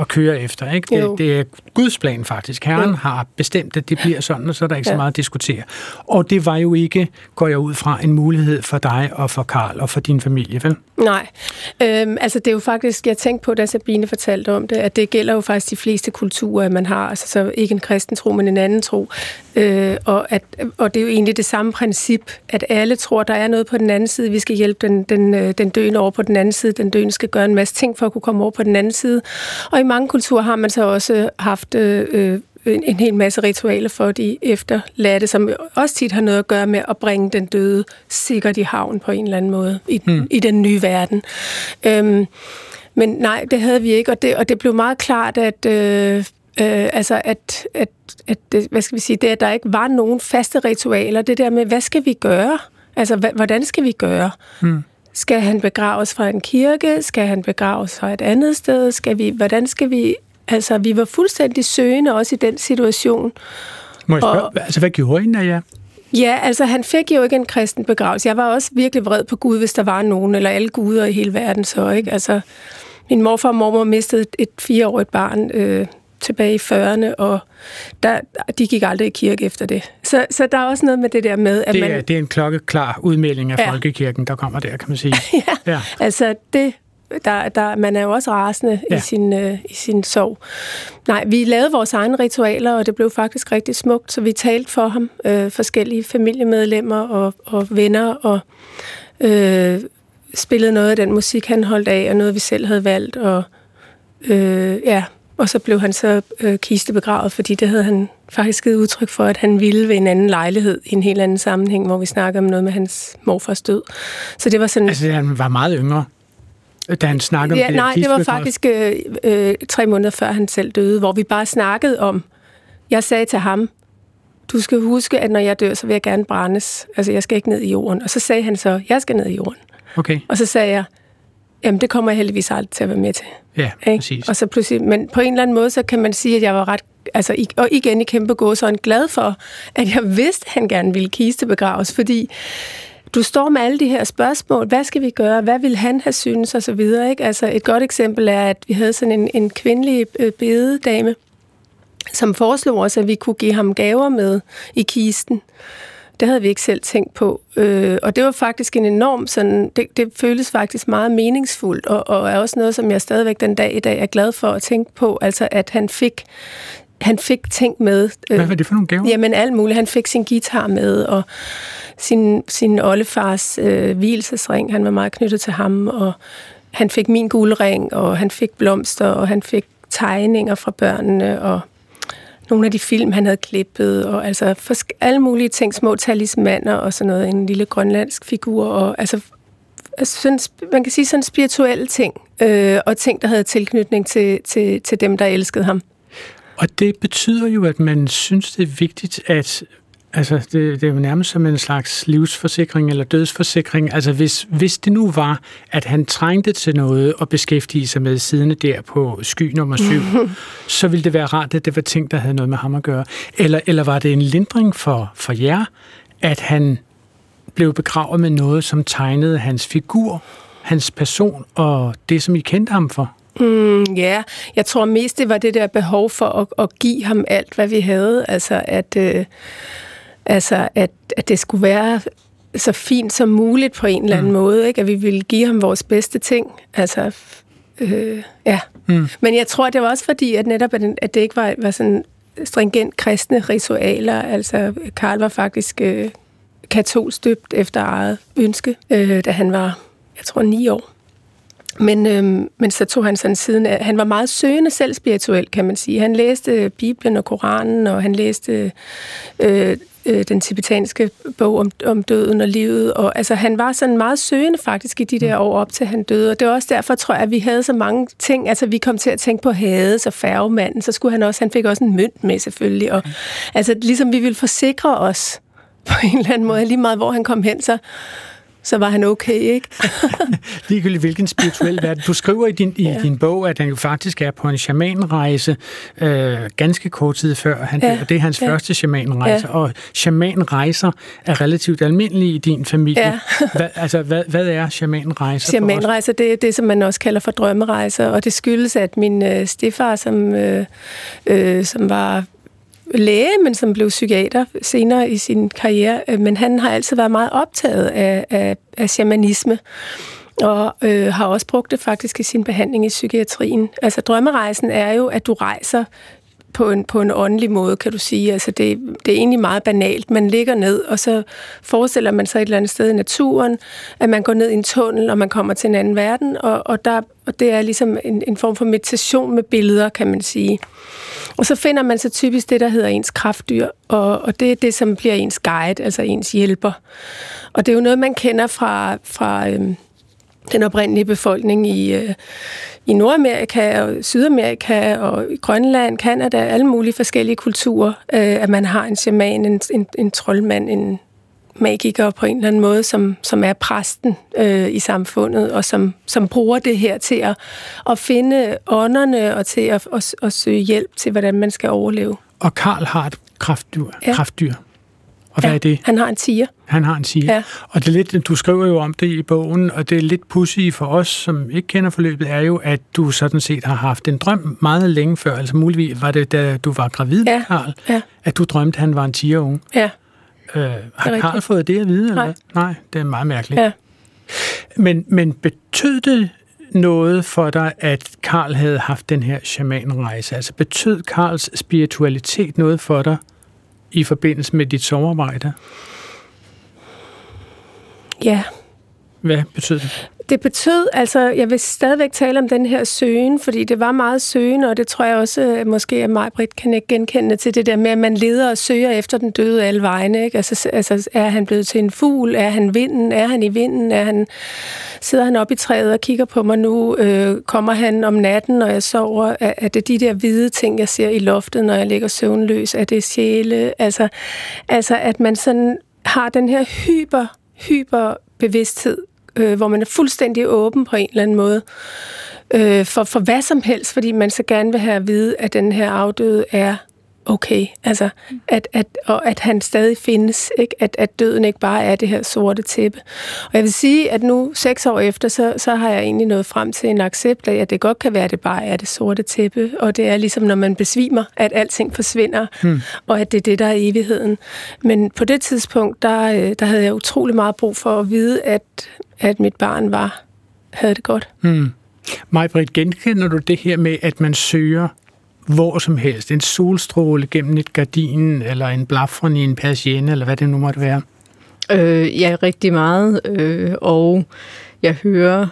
[SPEAKER 3] at køre efter. Ikke? Det, det er Guds plan faktisk. Herren jo. har bestemt, at det bliver sådan, og så er der ikke ja. så meget at diskutere. Og det var jo ikke, går jeg ud fra, en mulighed for dig og for Karl og for din familie, vel?
[SPEAKER 4] Nej. Øhm, altså det er jo faktisk, jeg tænkte på, da Sabine fortalte om det, at det gælder jo faktisk de fleste kulturer, man har. Altså så ikke en kristen tro, men en anden tro. Øh, og, at, og det er jo egentlig det samme princip, at alle tror, der er noget på den anden side. Vi skal hjælpe den, den, øh, den døende over på den anden side. Den døende skal gøre en masse ting for at kunne komme over på den anden side. Og i mange kulturer har man så også haft øh, øh en, en hel masse ritualer for de efterladte, som også tit har noget at gøre med at bringe den døde sikkert i havn på en eller anden måde i, mm. i den nye verden. Øhm, men nej, det havde vi ikke, og det, og det blev meget klart, at øh, Øh, altså at, at, at det, hvad skal vi sige, det at der ikke var nogen faste ritualer, det der med, hvad skal vi gøre? Altså, hvordan skal vi gøre? Hmm. Skal han begraves fra en kirke? Skal han begraves fra et andet sted? Skal vi, hvordan skal vi... Altså, vi var fuldstændig søgende også i den situation.
[SPEAKER 3] Må jeg spørge, og, altså, hvad gjorde I, ja?
[SPEAKER 4] Ja, altså han fik jo ikke en kristen begravelse. Jeg var også virkelig vred på Gud, hvis der var nogen, eller alle guder i hele verden så, ikke? Altså, min morfar og mormor mistede et, et fireårigt barn øh, tilbage i 40'erne, og der, de gik aldrig i kirke efter det. Så, så der er også noget med det der med, at
[SPEAKER 3] det
[SPEAKER 4] er,
[SPEAKER 3] man... Det er en klokkeklar udmelding af ja. folkekirken, der kommer der, kan man sige. (laughs)
[SPEAKER 4] ja, ja, altså det... Der, der, man er jo også rasende ja. i, sin, øh, i sin sorg. Nej, vi lavede vores egne ritualer, og det blev faktisk rigtig smukt, så vi talte for ham, øh, forskellige familiemedlemmer og, og venner, og øh, spillede noget af den musik, han holdt af, og noget, vi selv havde valgt, og øh, ja, og så blev han så øh, kistebegravet, fordi det havde han faktisk givet udtryk for, at han ville ved en anden lejlighed i en helt anden sammenhæng, hvor vi snakker om noget med hans morfars død. Så det var sådan...
[SPEAKER 3] Altså, han var meget yngre, da han snakkede
[SPEAKER 4] ja,
[SPEAKER 3] om
[SPEAKER 4] det Nej, det var faktisk øh, øh, tre måneder før han selv døde, hvor vi bare snakkede om... Jeg sagde til ham, du skal huske, at når jeg dør, så vil jeg gerne brændes. Altså, jeg skal ikke ned i jorden. Og så sagde han så, jeg skal ned i jorden.
[SPEAKER 3] Okay.
[SPEAKER 4] Og så sagde jeg, Jamen, det kommer jeg heldigvis aldrig til at være med til.
[SPEAKER 3] Ja, ikke? præcis.
[SPEAKER 4] Og så pludselig, men på en eller anden måde, så kan man sige, at jeg var ret altså, og igen i kæmpe gåsøjne glad for, at jeg vidste, at han gerne ville kistebegraves, fordi du står med alle de her spørgsmål. Hvad skal vi gøre? Hvad vil han have synes? Og så videre. Ikke? Altså, et godt eksempel er, at vi havde sådan en, en kvindelig øh, bededame, som foreslog os, at vi kunne give ham gaver med i kisten. Det havde vi ikke selv tænkt på. Øh, og det var faktisk en enorm sådan, det, det føles faktisk meget meningsfuldt, og, og er også noget, som jeg stadigvæk den dag i dag er glad for at tænke på, altså at han fik han fik ting med.
[SPEAKER 3] Øh, Hvad var det for nogle gaver?
[SPEAKER 4] Jamen alt muligt. Han fik sin guitar med, og sin, sin oldefars øh, hvilesesring, han var meget knyttet til ham, og han fik min guldring, og han fik blomster, og han fik tegninger fra børnene, og nogle af de film, han havde klippet, og altså alle mulige ting, små talismaner og sådan noget, en lille grønlandsk figur, og altså, altså sådan, man kan sige sådan spirituelle ting, øh, og ting, der havde tilknytning til, til, til dem, der elskede ham.
[SPEAKER 3] Og det betyder jo, at man synes, det er vigtigt, at Altså, det, det er jo nærmest som en slags livsforsikring eller dødsforsikring. Altså, hvis, hvis det nu var, at han trængte til noget at beskæftige sig med siden der på sky nummer syv, (laughs) så ville det være rart, at det var ting, der havde noget med ham at gøre. Eller, eller var det en lindring for, for jer, at han blev begravet med noget, som tegnede hans figur, hans person og det, som I kendte ham for?
[SPEAKER 4] Mm, ja, yeah. jeg tror mest, det var det der behov for at, at give ham alt, hvad vi havde. Altså, at... Øh Altså, at, at det skulle være så fint som muligt på en eller anden mm. måde, ikke? at vi ville give ham vores bedste ting. Altså, øh, ja. Mm. Men jeg tror, det var også fordi, at netop at, at det ikke var, var sådan stringent kristne ritualer. Altså, Karl var faktisk øh, katolsk døbt efter eget ønske, øh, da han var, jeg tror, ni år. Men, øhm, men så tog han sådan siden af, han var meget søgende selv spirituelt, kan man sige. Han læste Bibelen og Koranen, og han læste øh, øh, den tibetanske bog om, om døden og livet. Og, altså, han var sådan meget søgende faktisk i de der år op til han døde. Og det var også derfor, tror jeg, at vi havde så mange ting. Altså, vi kom til at tænke på Hades og færgemanden. Så skulle han også, han fik også en mønt med selvfølgelig. Og, altså, ligesom vi ville forsikre os på en eller anden måde, lige meget hvor han kom hen, så så var han okay, ikke? (laughs)
[SPEAKER 3] Ligegyldigt hvilken spirituel verden. Du skriver i din, i ja. din bog, at han jo faktisk er på en shamanrejse øh, ganske kort tid før han ja. og det er hans ja. første shamanrejse. Ja. Og shamanrejser er relativt almindelige i din familie. Ja. (laughs) hvad, altså, hvad, hvad er shamanrejser?
[SPEAKER 4] Shamanrejser, det er det, som man også kalder for drømmerejser, og det skyldes, at min øh, stefar, som, øh, øh, som var læge, men som blev psykiater senere i sin karriere. Øh, men han har altid været meget optaget af, af, af shamanisme og øh, har også brugt det faktisk i sin behandling i psykiatrien. Altså drømmerejsen er jo, at du rejser på en, på en åndelig måde, kan du sige. Altså det, det er egentlig meget banalt. Man ligger ned, og så forestiller man sig et eller andet sted i naturen, at man går ned i en tunnel, og man kommer til en anden verden, og, og, der, og det er ligesom en, en form for meditation med billeder, kan man sige. Og så finder man så typisk det, der hedder ens kraftdyr, og, og det er det, som bliver ens guide, altså ens hjælper. Og det er jo noget, man kender fra, fra øhm, den oprindelige befolkning i, øh, i Nordamerika og Sydamerika og Grønland, Kanada, alle mulige forskellige kulturer, øh, at man har en shaman, en, en, en troldmand, en magiker på en eller anden måde, som, som er præsten øh, i samfundet, og som, som bruger det her til at, at finde ånderne og til at, at, at søge hjælp til, hvordan man skal overleve.
[SPEAKER 3] Og Karl har et kraftdyr. Ja. kraftdyr. Og hvad ja, er det?
[SPEAKER 4] Han har en tiger.
[SPEAKER 3] Han har en tiger. Ja. Og det er lidt, du skriver jo om det i bogen, og det er lidt pussy for os, som ikke kender forløbet, er jo, at du sådan set har haft en drøm meget længe før. Altså muligvis var det, da du var gravid, ja. Karl, ja. at du drømte, at han var en tigerunge.
[SPEAKER 4] Ja.
[SPEAKER 3] Øh, har Karl fået det at vide?
[SPEAKER 4] Nej. Eller?
[SPEAKER 3] Nej, det er meget mærkeligt.
[SPEAKER 4] Ja.
[SPEAKER 3] Men, men betød det noget for dig, at Karl havde haft den her shamanrejse? Altså betød Karls spiritualitet noget for dig i forbindelse med dit sommerarbejde?
[SPEAKER 4] Ja.
[SPEAKER 3] Hvad betød det?
[SPEAKER 4] Det betød, altså, jeg vil stadigvæk tale om den her søgen, fordi det var meget søgen, og det tror jeg også, øh, måske at mig, Britt, kan ikke genkende til det der med, at man leder og søger efter den døde alle vegne. Ikke? Altså, altså, er han blevet til en fugl? Er han vinden? Er han i vinden? Er han, sidder han op i træet og kigger på mig nu? Øh, kommer han om natten, når jeg sover? Er, er det de der hvide ting, jeg ser i loftet, når jeg ligger søvnløs? Er det sjæle? Altså, altså at man sådan har den her hyper, hyper bevidsthed øh, hvor man er fuldstændig åben på en eller anden måde øh, for, for hvad som helst, fordi man så gerne vil have at vide, at den her afdøde er okay. Altså, at, at, og at han stadig findes. Ikke? At, at døden ikke bare er det her sorte tæppe. Og jeg vil sige, at nu, seks år efter, så, så har jeg egentlig nået frem til en accept af, at det godt kan være, at det bare er det sorte tæppe. Og det er ligesom, når man besvimer, at alting forsvinder, hmm. og at det er det, der er evigheden. Men på det tidspunkt, der, øh, der havde jeg utrolig meget brug for at vide, at, at mit barn var havde det godt.
[SPEAKER 3] Hmm. Majbrit, genkender du det her med, at man søger hvor som helst. En solstråle gennem et gardin, eller en blafron i en persienne, eller hvad det nu måtte være.
[SPEAKER 5] Øh, ja, rigtig meget. Øh, og jeg hører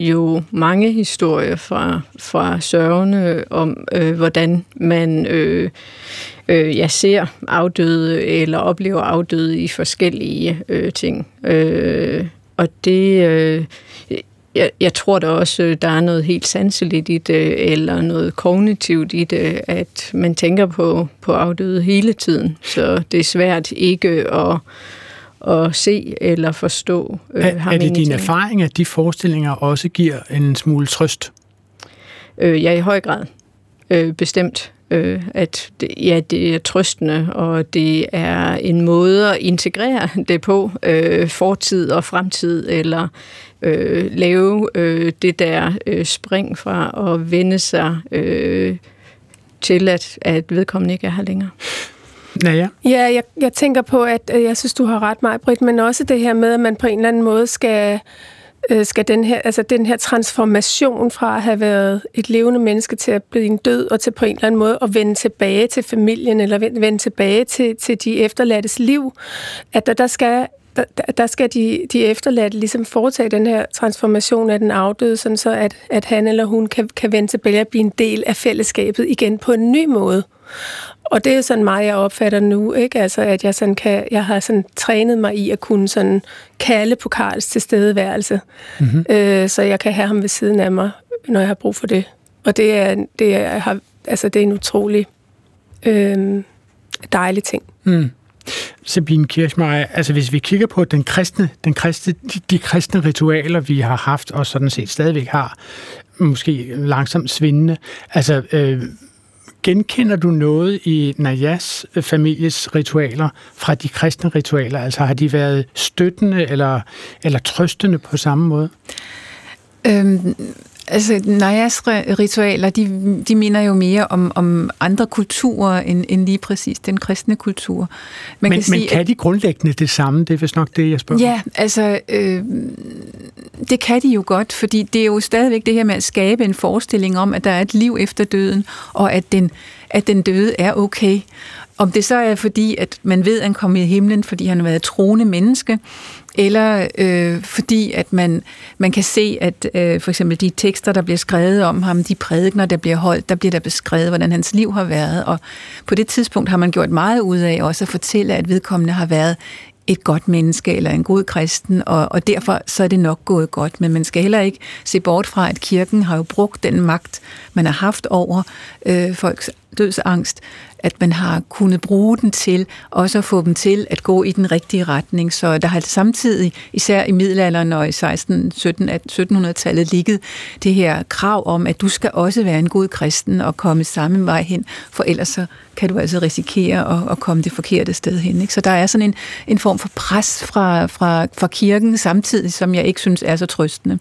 [SPEAKER 5] jo mange historier fra, fra sørgende om, øh, hvordan man øh, øh, ja, ser afdøde eller oplever afdøde i forskellige øh, ting. Øh, og det, øh, jeg, jeg tror da også, øh, der er noget helt sanseligt i det, eller noget kognitivt i det, at man tænker på, på afdøde hele tiden. Så det er svært ikke at, at se eller forstå
[SPEAKER 3] øh, er, ham Er det din erfaring, at de forestillinger også giver en smule trøst?
[SPEAKER 5] Øh, ja, i høj grad. Øh, bestemt. Øh, at det, ja, det er trøstende, og det er en måde at integrere det på, øh, fortid og fremtid, eller øh, lave øh, det der øh, spring fra at vende sig øh, til, at, at vedkommende ikke er her længere.
[SPEAKER 3] Naja.
[SPEAKER 4] Ja, jeg, jeg tænker på, at jeg synes, du har ret, mig, Britt, men også det her med, at man på en eller anden måde skal Øh, skal den her, altså den her transformation fra at have været et levende menneske til at blive en død, og til på en eller anden måde at vende tilbage til familien, eller vende tilbage til, til de efterladtes liv, at der, der skal der, der skal de, de efterladte ligesom foretage den her transformation af den afdøde, sådan så at, at han eller hun kan, kan vende tilbage og blive en del af fællesskabet igen på en ny måde. Og det er sådan meget, jeg opfatter nu, ikke? Altså, at jeg, sådan kan, jeg har sådan trænet mig i at kunne sådan kalde på Karls tilstedeværelse, mm-hmm. øh, så jeg kan have ham ved siden af mig, når jeg har brug for det. Og det er, det er, har, altså, det er en utrolig øh, dejlig ting.
[SPEAKER 3] Mm. Sabine Kirchmeier, altså hvis vi kigger på den kristne, den kristne, de, de kristne ritualer, vi har haft, og sådan set stadigvæk har, måske langsomt svindende, altså øh, genkender du noget i Najas families ritualer fra de kristne ritualer? Altså har de været støttende eller, eller trøstende på samme måde?
[SPEAKER 6] Øhm, Altså, Najas ritualer, de, de minder jo mere om, om andre kulturer, end, end lige præcis den kristne kultur.
[SPEAKER 3] Man men, kan sige, men kan de grundlæggende det samme? Det er vist nok det, jeg spørger
[SPEAKER 6] Ja, altså, øh, det kan de jo godt, fordi det er jo stadigvæk det her med at skabe en forestilling om, at der er et liv efter døden, og at den, at den døde er okay. Om det så er fordi, at man ved, at han kommer i himlen, fordi han har været et troende menneske, eller øh, fordi at man, man kan se, at øh, for eksempel de tekster, der bliver skrevet om ham, de prædikner, der bliver holdt, der bliver der beskrevet, hvordan hans liv har været, og på det tidspunkt har man gjort meget ud af også at fortælle, at vedkommende har været et godt menneske eller en god kristen, og, og derfor så er det nok gået godt. Men man skal heller ikke se bort fra, at kirken har jo brugt den magt, man har haft over øh, folks dødsangst, at man har kunnet bruge den til også at få dem til at gå i den rigtige retning. Så der har samtidig, især i middelalderen og i 16, 17, 1700-tallet, ligget det her krav om, at du skal også være en god kristen og komme samme vej hen, for ellers så kan du altså risikere at, at komme det forkerte sted hen. Ikke? Så der er sådan en, en form for pres fra, fra, fra kirken samtidig, som jeg ikke synes er så trøstende.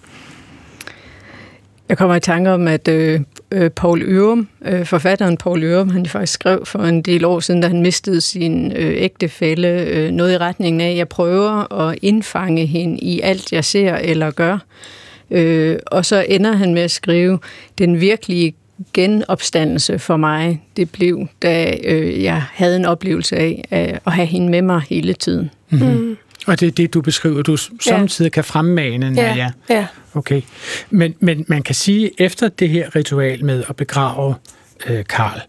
[SPEAKER 5] Jeg kommer i tanke om, at øh, øh, Paul Ørum, øh, forfatteren Paul Ørum, han faktisk skrev for en del år siden, da han mistede sin øh, ægtefælle, øh, noget i retningen af, at jeg prøver at indfange hende i alt, jeg ser eller gør. Øh, og så ender han med at skrive, den virkelige genopstandelse for mig, det blev, da øh, jeg havde en oplevelse af at have hende med mig hele tiden.
[SPEAKER 3] Mm-hmm. Mm. Og det er det, du beskriver, du samtidig ja. kan fremmane,
[SPEAKER 4] ja. ja. ja.
[SPEAKER 3] Okay. Men, men man kan sige, efter det her ritual med at begrave øh, Karl,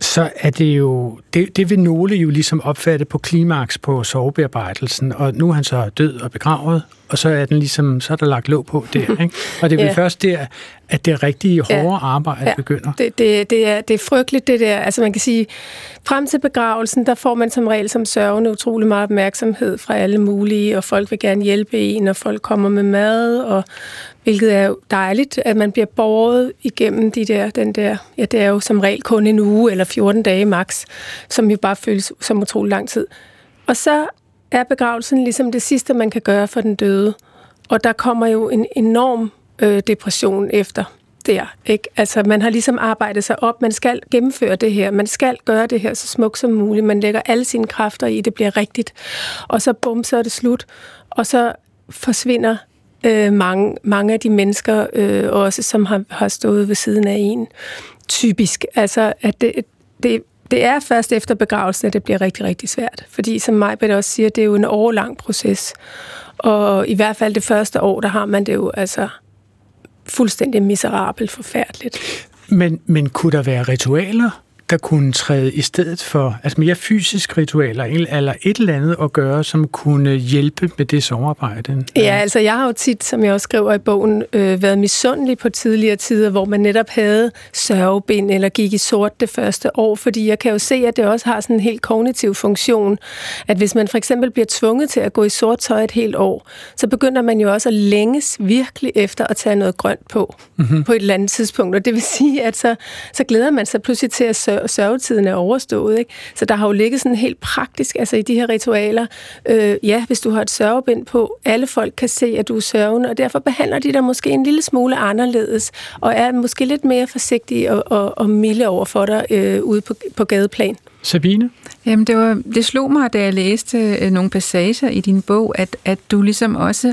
[SPEAKER 3] så er det jo, det, det vil nogle jo ligesom opfatte på klimaks på sovebearbejdelsen, og nu er han så død og begravet, og så er den ligesom, så er der lagt låg på der, (laughs) ikke? Og det er vel ja. først der, at det rigtige hårde ja. arbejde ja. begynder.
[SPEAKER 4] Det, det, det, er, det er frygteligt, det der. Altså man kan sige, frem til begravelsen, der får man som regel som sørgende utrolig meget opmærksomhed fra alle mulige, og folk vil gerne hjælpe en, og folk kommer med mad, og hvilket er jo dejligt, at man bliver borget igennem de der, den der, ja, det er jo som regel kun en uge eller 14 dage max, som jo bare føles som utrolig lang tid. Og så er begravelsen ligesom det sidste, man kan gøre for den døde. Og der kommer jo en enorm øh, depression efter der. Ikke? Altså, man har ligesom arbejdet sig op. Man skal gennemføre det her. Man skal gøre det her så smukt som muligt. Man lægger alle sine kræfter i, det bliver rigtigt. Og så bum, så er det slut. Og så forsvinder øh, mange, mange af de mennesker øh, også, som har, har stået ved siden af en. Typisk. Altså, at det, det, det er først efter begravelsen, at det bliver rigtig, rigtig svært. Fordi som Majbet også siger, det er jo en årlang proces. Og i hvert fald det første år, der har man det jo altså fuldstændig miserabelt forfærdeligt.
[SPEAKER 3] Men, men kunne der være ritualer, der kunne træde i stedet for altså mere fysiske ritualer, eller et eller andet at gøre, som kunne hjælpe med det samarbejde?
[SPEAKER 4] Ja, altså jeg har jo tit, som jeg også skriver i bogen, øh, været misundelig på tidligere tider, hvor man netop havde sørgebind eller gik i sort det første år, fordi jeg kan jo se, at det også har sådan en helt kognitiv funktion, at hvis man for eksempel bliver tvunget til at gå i sort tøj et helt år, så begynder man jo også at længes virkelig efter at tage noget grønt på, mm-hmm. på et eller andet tidspunkt, og det vil sige, at så, så glæder man sig pludselig til at sørgetiden er overstået. Ikke? Så der har jo ligget sådan helt praktisk, altså i de her ritualer, øh, ja, hvis du har et sørgebind på, alle folk kan se, at du er sørgende, og derfor behandler de dig måske en lille smule anderledes, og er måske lidt mere forsigtige og, og, og milde over for dig øh, ude på, på gadeplan.
[SPEAKER 3] Sabine?
[SPEAKER 6] Jamen, det, var, det slog mig, da jeg læste øh, nogle passager i din bog, at, at du ligesom også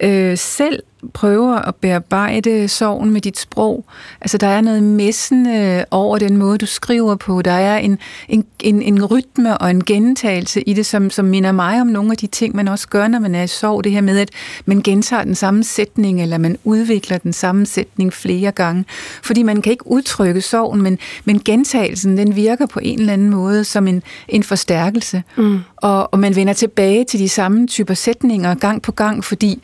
[SPEAKER 6] øh, selv prøver at bearbejde sorgen med dit sprog. Altså, der er noget messende øh, over den måde, du skriver på. Der er en, en, en, en rytme og en gentagelse i det, som, som minder mig om nogle af de ting, man også gør, når man er i sorg. Det her med, at man gentager den samme sætning, eller man udvikler den samme sætning flere gange. Fordi man kan ikke udtrykke sorgen, men, men gentagelsen, den virker på en eller anden måde som en, en forstærkelse. Mm. Og, og man vender tilbage til de samme typer sætninger gang på gang, fordi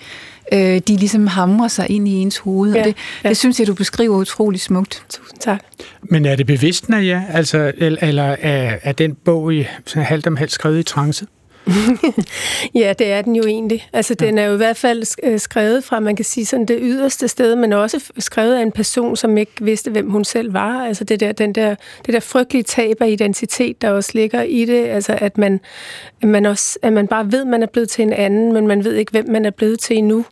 [SPEAKER 6] øh, de ligesom hamrer sig ind i ens hoved. Ja, og det, ja. det synes jeg, du beskriver utrolig smukt.
[SPEAKER 4] Tusind tak.
[SPEAKER 3] Men er det bevidst, ja? Altså, eller er, er den bog i halvt om halvt skrevet i trance? (laughs)
[SPEAKER 4] ja, det er den jo egentlig. Altså, den er jo i hvert fald øh, skrevet fra, man kan sige, sådan det yderste sted, men også skrevet af en person, som ikke vidste, hvem hun selv var. Altså, det der, den der, det der frygtelige tab af identitet, der også ligger i det. Altså, at man, at man, også, at man bare ved, man er blevet til en anden, men man ved ikke, hvem man er blevet til endnu.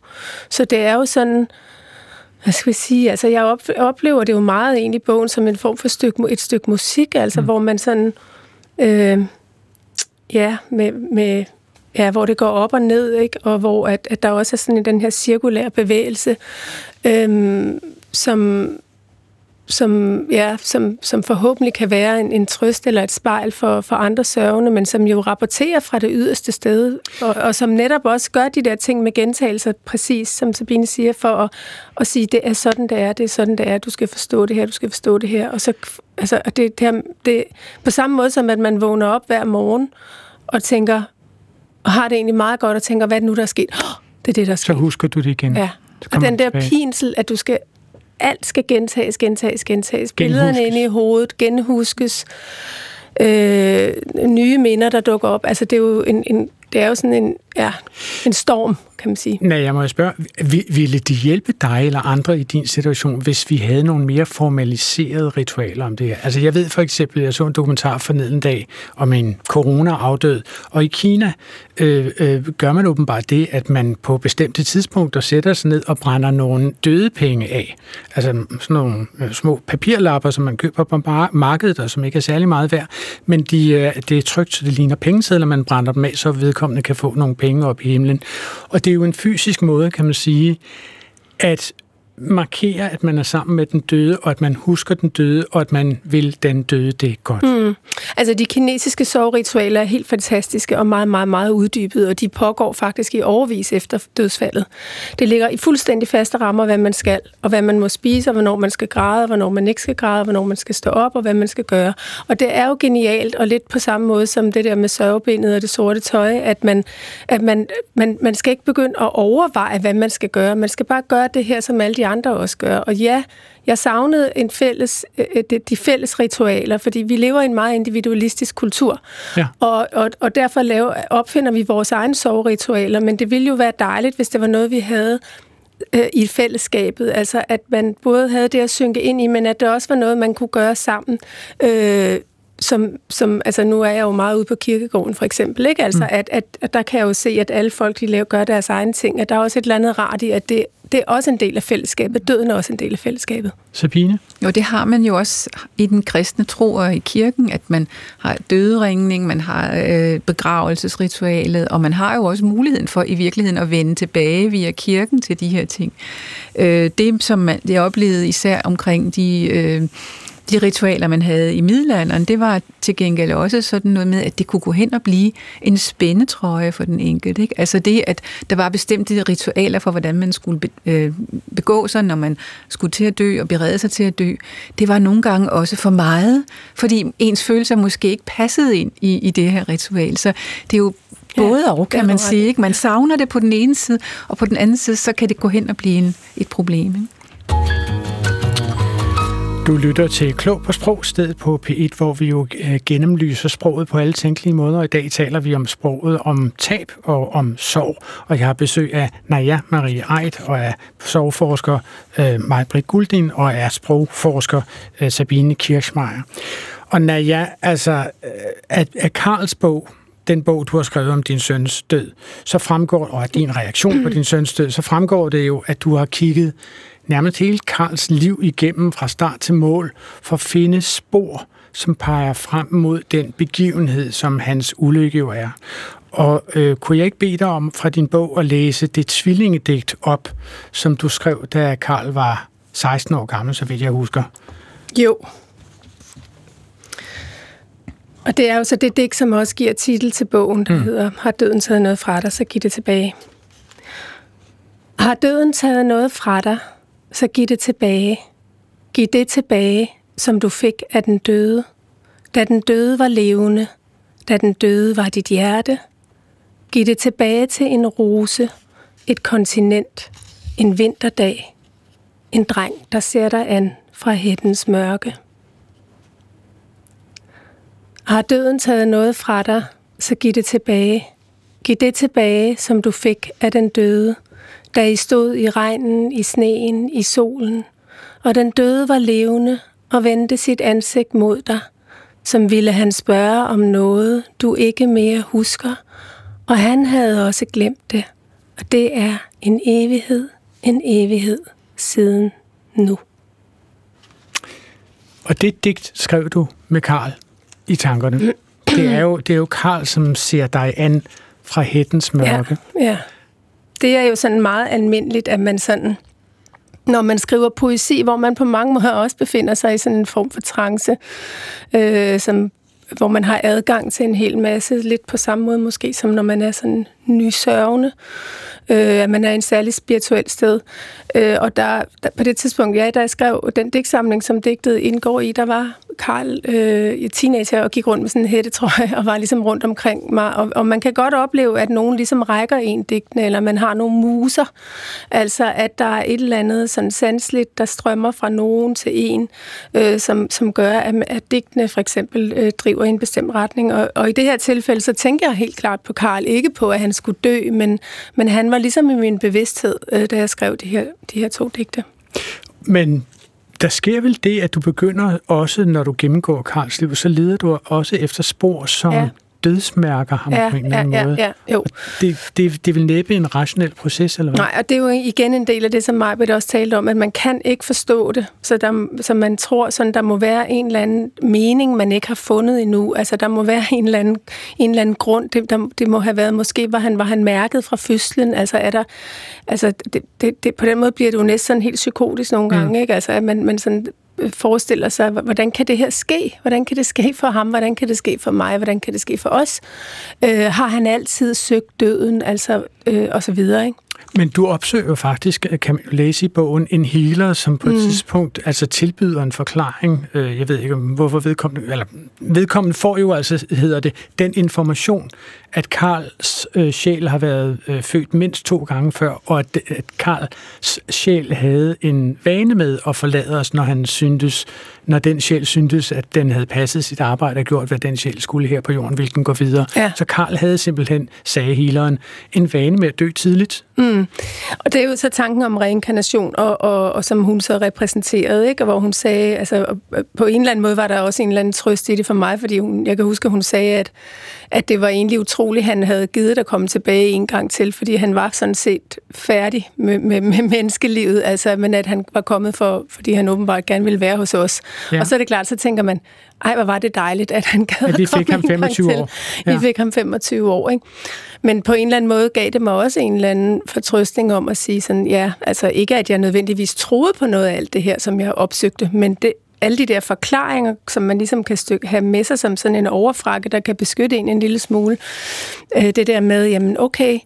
[SPEAKER 4] Så det er jo sådan hvad skal vi sige, altså jeg oplever det jo meget egentlig i bogen som en form for stykke, et stykke musik, altså mm. hvor man sådan, øh, Ja, med, med, ja, hvor det går op og ned, ikke? og hvor at, at der også er sådan den her cirkulære bevægelse, øhm, som, som, ja, som, som forhåbentlig kan være en, en trøst eller et spejl for, for andre sørgende, men som jo rapporterer fra det yderste sted, og, og som netop også gør de der ting med gentagelser, præcis som Sabine siger, for at, at sige, det er sådan, det er, det er sådan, det er, du skal forstå det her, du skal forstå det her, og så, altså, det, det, her, det, på samme måde som, at man vågner op hver morgen, og tænker, og har det egentlig meget godt, og tænker, hvad er det nu, der er sket? Oh, det er det, der er sket.
[SPEAKER 3] Så husker du det igen.
[SPEAKER 4] Ja, og den der tilbage. pinsel, at du skal alt skal gentages, gentages, gentages. Billederne inde i hovedet genhuskes. Øh, nye minder, der dukker op. Altså, det er jo en, en det er jo sådan en, ja, en storm, kan man sige.
[SPEAKER 3] Nej, jeg må spørge, ville det hjælpe dig eller andre i din situation, hvis vi havde nogle mere formaliserede ritualer om det her? Altså jeg ved for eksempel, jeg så en dokumentar forneden dag om en corona-afdød, og i Kina øh, øh, gør man åbenbart det, at man på bestemte tidspunkter sætter sig ned og brænder nogle døde penge af. Altså sådan nogle øh, små papirlapper, som man køber på markedet, og som ikke er særlig meget værd, men de, øh, det er trygt, så det ligner pengesedler, man brænder dem af, så vedkommende kan få nogle penge op i himlen. Og det er jo en fysisk måde, kan man sige, at markere, at man er sammen med den døde, og at man husker den døde, og at man vil den døde det godt. Mm.
[SPEAKER 4] Altså, de kinesiske sovritualer er helt fantastiske og meget, meget, meget uddybede, og de pågår faktisk i overvis efter dødsfaldet. Det ligger i fuldstændig faste rammer, hvad man skal, og hvad man må spise, og hvornår man skal græde, og hvornår man ikke skal græde, og hvornår man skal stå op, og hvad man skal gøre. Og det er jo genialt, og lidt på samme måde som det der med sørgebindet og det sorte tøj, at man, at man, man, man skal ikke begynde at overveje, hvad man skal gøre. Man skal bare gøre det her, som alle de andre også gør. Og ja, jeg savnede en fælles, øh, de, de fælles ritualer, fordi vi lever i en meget individualistisk kultur.
[SPEAKER 3] Ja.
[SPEAKER 4] Og, og, og derfor laver, opfinder vi vores egne soveritualer, men det ville jo være dejligt, hvis det var noget, vi havde øh, i fællesskabet. Altså, at man både havde det at synke ind i, men at det også var noget, man kunne gøre sammen. Øh, som, som, altså nu er jeg jo meget ude på kirkegården for eksempel, ikke? Altså, mm. at, at, at der kan jeg jo se, at alle folk, de laver, gør deres egne ting, at der er også et eller andet rart i, at det, det er også en del af fællesskabet. Døden er også en del af fællesskabet.
[SPEAKER 3] Sabine?
[SPEAKER 6] Jo, det har man jo også i den kristne tro og i kirken, at man har døderingning, man har øh, begravelsesritualet, og man har jo også muligheden for i virkeligheden at vende tilbage via kirken til de her ting. Øh, det, som man, det oplevede især omkring de... Øh, de ritualer, man havde i middelalderen, det var til gengæld også sådan noget med, at det kunne gå hen og blive en spændetrøje for den enkelte. Ikke? Altså det, at der var bestemte ritualer for, hvordan man skulle øh, begå sig, når man skulle til at dø og berede sig til at dø, det var nogle gange også for meget, fordi ens følelser måske ikke passede ind i, i det her ritual. Så det er jo både ja, og, kan man sige. Ikke? Man savner det på den ene side, og på den anden side, så kan det gå hen og blive en, et problem. Ikke?
[SPEAKER 3] Du lytter til Klog på Sprog, stedet på P1, hvor vi jo øh, gennemlyser sproget på alle tænkelige måder. I dag taler vi om sproget, om tab og om sorg. Og jeg har besøg af Naja Marie Eid og af sorgforsker øh, Maj-Brit Guldin og af sprogforsker øh, Sabine Kirschmeier. Og Naja, altså, øh, at, at Karls bog, den bog, du har skrevet om din søns død, så fremgår, og din reaktion på din søns død, så fremgår det jo, at du har kigget nærmest hele Karls liv igennem fra start til mål for at finde spor, som peger frem mod den begivenhed, som hans ulykke jo er. Og øh, kunne jeg ikke bede dig om fra din bog at læse det tvillingedigt op, som du skrev, da Karl var 16 år gammel, så vidt jeg husker?
[SPEAKER 4] Jo. Og det er jo så det digt, som også giver titel til bogen, der mm. hedder Har døden taget noget fra dig, så giv det tilbage. Har døden taget noget fra dig, så giv det tilbage. Giv det tilbage, som du fik af den døde. Da den døde var levende, da den døde var dit hjerte. Giv det tilbage til en rose, et kontinent, en vinterdag, en dreng, der ser dig an fra hættens mørke. Har døden taget noget fra dig, så giv det tilbage. Giv det tilbage, som du fik af den døde – da I stod i regnen, i sneen, i solen, og den døde var levende og vendte sit ansigt mod dig, som ville han spørge om noget, du ikke mere husker, og han havde også glemt det, og det er en evighed, en evighed siden nu.
[SPEAKER 3] Og det digt skrev du med Karl i tankerne. Det er jo, det er jo Karl, som ser dig an fra hættens mørke.
[SPEAKER 4] Ja, ja det er jo sådan meget almindeligt, at man sådan, når man skriver poesi, hvor man på mange måder også befinder sig i sådan en form for trance, øh, som, hvor man har adgang til en hel masse, lidt på samme måde måske, som når man er sådan nysørgende, øh, at man er en særlig spirituel sted. Øh, og der, der, på det tidspunkt, ja, da jeg skrev den digtsamling, som digtet indgår i, der var Karl øh, teenager og gik rundt med sådan en hættetrøje (laughs) og var ligesom rundt omkring mig. Og, og man kan godt opleve, at nogen ligesom rækker en digtene, eller man har nogle muser. Altså, at der er et eller andet sådan sansligt, der strømmer fra nogen til en, øh, som, som gør, at, at digtene for eksempel øh, driver i en bestemt retning. Og, og i det her tilfælde, så tænker jeg helt klart på Karl. Ikke på, at han skulle dø, men, men han var ligesom i min bevidsthed, øh, da jeg skrev de her, de her to digte.
[SPEAKER 3] Men der sker vel det, at du begynder også, når du gennemgår Karls liv, så leder du også efter spor, som ja dødsmærker ham ja, på en eller anden
[SPEAKER 4] ja,
[SPEAKER 3] måde.
[SPEAKER 4] Ja, ja, jo.
[SPEAKER 3] Det, det, det vil næppe en rationel proces, eller hvad?
[SPEAKER 4] Nej, og det er jo igen en del af det, som Majbet også talte om, at man kan ikke forstå det, så, der, så man tror, sådan, der må være en eller anden mening, man ikke har fundet endnu. Altså, der må være en eller anden, en eller anden grund. Det, der, det må have været, måske var han, var han mærket fra fødslen. Altså, er der, altså det, det, det, på den måde bliver det jo næsten sådan helt psykotisk nogle gange, mm. ikke? Altså, at man, man sådan forestiller sig, hvordan kan det her ske? Hvordan kan det ske for ham? Hvordan kan det ske for mig? Hvordan kan det ske for os? Øh, har han altid søgt døden? Altså, øh, og så videre, ikke?
[SPEAKER 3] Men du opsøger faktisk, kan man læse i bogen, en healer, som på et mm. tidspunkt altså tilbyder en forklaring. Øh, jeg ved ikke, hvorfor vedkommende, eller vedkommende får jo altså, hedder det, den information, at Karls øh, sjæl har været øh, født mindst to gange før, og at, at Karls sjæl havde en vane med at forlade os, når han syntes, når den sjæl syntes, at den havde passet sit arbejde og gjort, hvad den sjæl skulle her på jorden, hvilken går videre.
[SPEAKER 4] Ja.
[SPEAKER 3] Så Karl havde simpelthen, sagde healeren, en vane med at dø tidligt.
[SPEAKER 4] Mm. Og det er jo så tanken om reinkarnation, og, og, og som hun så repræsenterede, ikke? og hvor hun sagde, altså på en eller anden måde var der også en eller anden trøst i det for mig, fordi hun, jeg kan huske, at hun sagde, at, at det var egentlig utroligt, at han havde givet at komme tilbage en gang til, fordi han var sådan set færdig med, med, med menneskelivet, altså, men at han var kommet for, fordi han åbenbart gerne ville være hos os. Ja. Og så er det klart, så tænker man, ej, hvor var det dejligt, at han gad
[SPEAKER 3] at vi fik ham 25 år.
[SPEAKER 4] Ja. Vi fik ham 25 år, ikke? Men på en eller anden måde gav det mig også en eller anden fortrøstning om at sige sådan, ja, altså ikke at jeg nødvendigvis troede på noget af alt det her, som jeg opsøgte, men det, alle de der forklaringer, som man ligesom kan stykke, have med sig som sådan en overfrakke, der kan beskytte en en lille smule. Øh, det der med, jamen okay,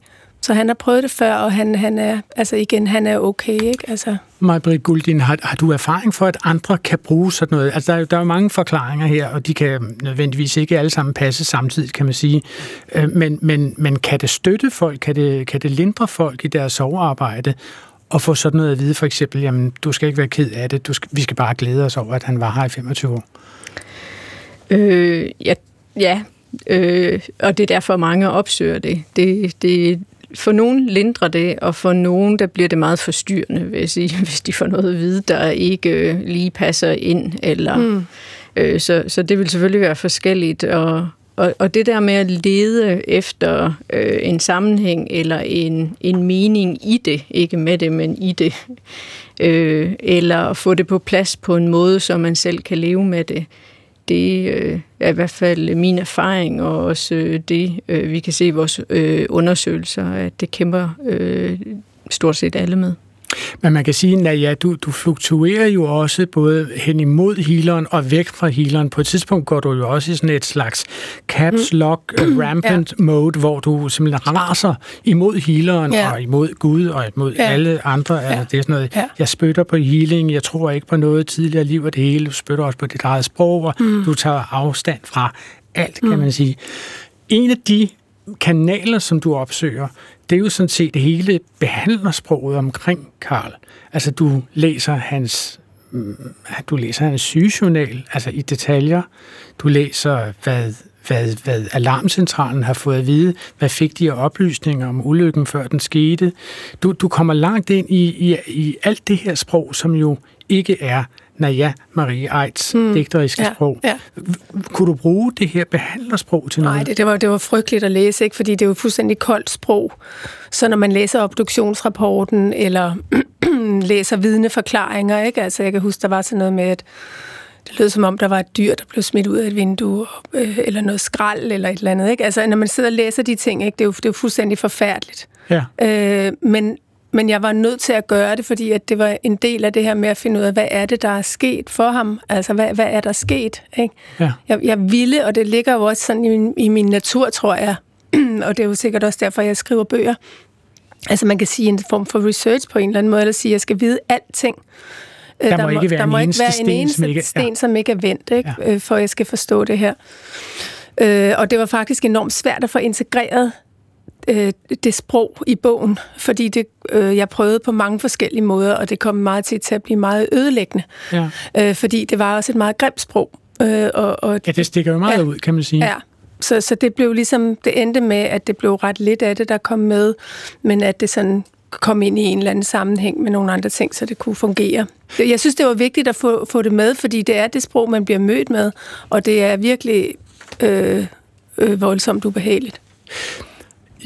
[SPEAKER 4] så han har prøvet det før, og han, han er, altså igen, han er okay, ikke? Altså.
[SPEAKER 3] Maj-Brit Guldin, har, har du erfaring for, at andre kan bruge sådan noget? Altså, der, der er jo mange forklaringer her, og de kan nødvendigvis ikke alle sammen passe samtidig, kan man sige. Øh, men, men, men kan det støtte folk? Kan det, kan det lindre folk i deres sovearbejde? Og få sådan noget at vide, for eksempel, jamen, du skal ikke være ked af det, du skal, vi skal bare glæde os over, at han var her i 25 år.
[SPEAKER 5] Øh, ja, ja. Øh, og det er derfor, mange opsøger det. Det, det for nogen lindrer det, og for nogen der bliver det meget forstyrrende, jeg sige, (laughs) hvis de får noget at vide, der ikke øh, lige passer ind. Eller, mm. øh, så, så det vil selvfølgelig være forskelligt. Og, og, og det der med at lede efter øh, en sammenhæng eller en, en mening i det, ikke med det, men i det, øh, eller få det på plads på en måde, så man selv kan leve med det, det øh, er i hvert fald min erfaring, og også øh, det, øh, vi kan se i vores øh, undersøgelser, at det kæmper øh, stort set alle med.
[SPEAKER 3] Men man kan sige, at ja, du, du fluktuerer jo også både hen imod healeren og væk fra healeren. På et tidspunkt går du jo også i sådan et slags caps mm. lock, mm. rampant ja. mode, hvor du simpelthen raser imod healeren ja. og imod Gud og imod ja. alle andre. Ja. Altså, det er sådan noget, ja. jeg spytter på healing, jeg tror ikke på noget tidligere liv og det hele. Du spytter også på dit eget sprog, og mm. du tager afstand fra alt, kan mm. man sige. En af de kanaler, som du opsøger, det er jo sådan set hele behandlersproget omkring Karl. Altså, du læser hans mm, du læser hans sygejournal, altså i detaljer. Du læser, hvad, hvad, hvad alarmcentralen har fået at vide. Hvad fik de af oplysninger om ulykken, før den skete? Du, du kommer langt ind i, i, i alt det her sprog, som jo ikke er Naja Marie Eids hmm. digteriske ja, sprog. Ja. Kunne du bruge det her behandlersprog til noget?
[SPEAKER 4] Nej, det, det, var, det var frygteligt at læse, ikke? fordi det er jo fuldstændig koldt sprog. Så når man læser obduktionsrapporten, eller (clears throat) læser vidneforklaringer, ikke? Altså, jeg kan huske, der var sådan noget med, at det lød som om, der var et dyr, der blev smidt ud af et vindue, øh, eller noget skrald, eller et eller andet. Ikke? Altså, når man sidder og læser de ting, ikke? Det, er jo, det er jo fuldstændig forfærdeligt.
[SPEAKER 3] Ja.
[SPEAKER 4] Øh, men, men jeg var nødt til at gøre det, fordi at det var en del af det her med at finde ud af, hvad er det, der er sket for ham? Altså, hvad, hvad er der sket? Ikke?
[SPEAKER 3] Ja.
[SPEAKER 4] Jeg, jeg ville, og det ligger jo også sådan i min, i min natur, tror jeg, (clears throat) og det er jo sikkert også derfor, jeg skriver bøger. Altså, man kan sige en form for research på en eller anden måde, eller sige, at jeg skal vide alting.
[SPEAKER 3] Øh, der, der må ikke være der må en være en eneste sten,
[SPEAKER 4] som ikke, sten, ja. som ikke er vendt, ikke? Ja. Øh, for jeg skal forstå det her. Øh, og det var faktisk enormt svært at få integreret øh, det sprog i bogen, fordi det, øh, jeg prøvede på mange forskellige måder, og det kom meget til, til at blive meget ødelæggende.
[SPEAKER 3] Ja.
[SPEAKER 4] Øh, fordi det var også et meget grimt sprog. Øh, og, og,
[SPEAKER 3] ja, det stikker jo meget ja, ud, kan man sige.
[SPEAKER 4] Ja, så, så det blev ligesom, det endte med, at det blev ret lidt af det, der kom med, men at det sådan kom ind i en eller anden sammenhæng med nogle andre ting, så det kunne fungere. Jeg synes, det var vigtigt at få, få det med, fordi det er det sprog, man bliver mødt med, og det er virkelig øh, øh, voldsomt ubehageligt.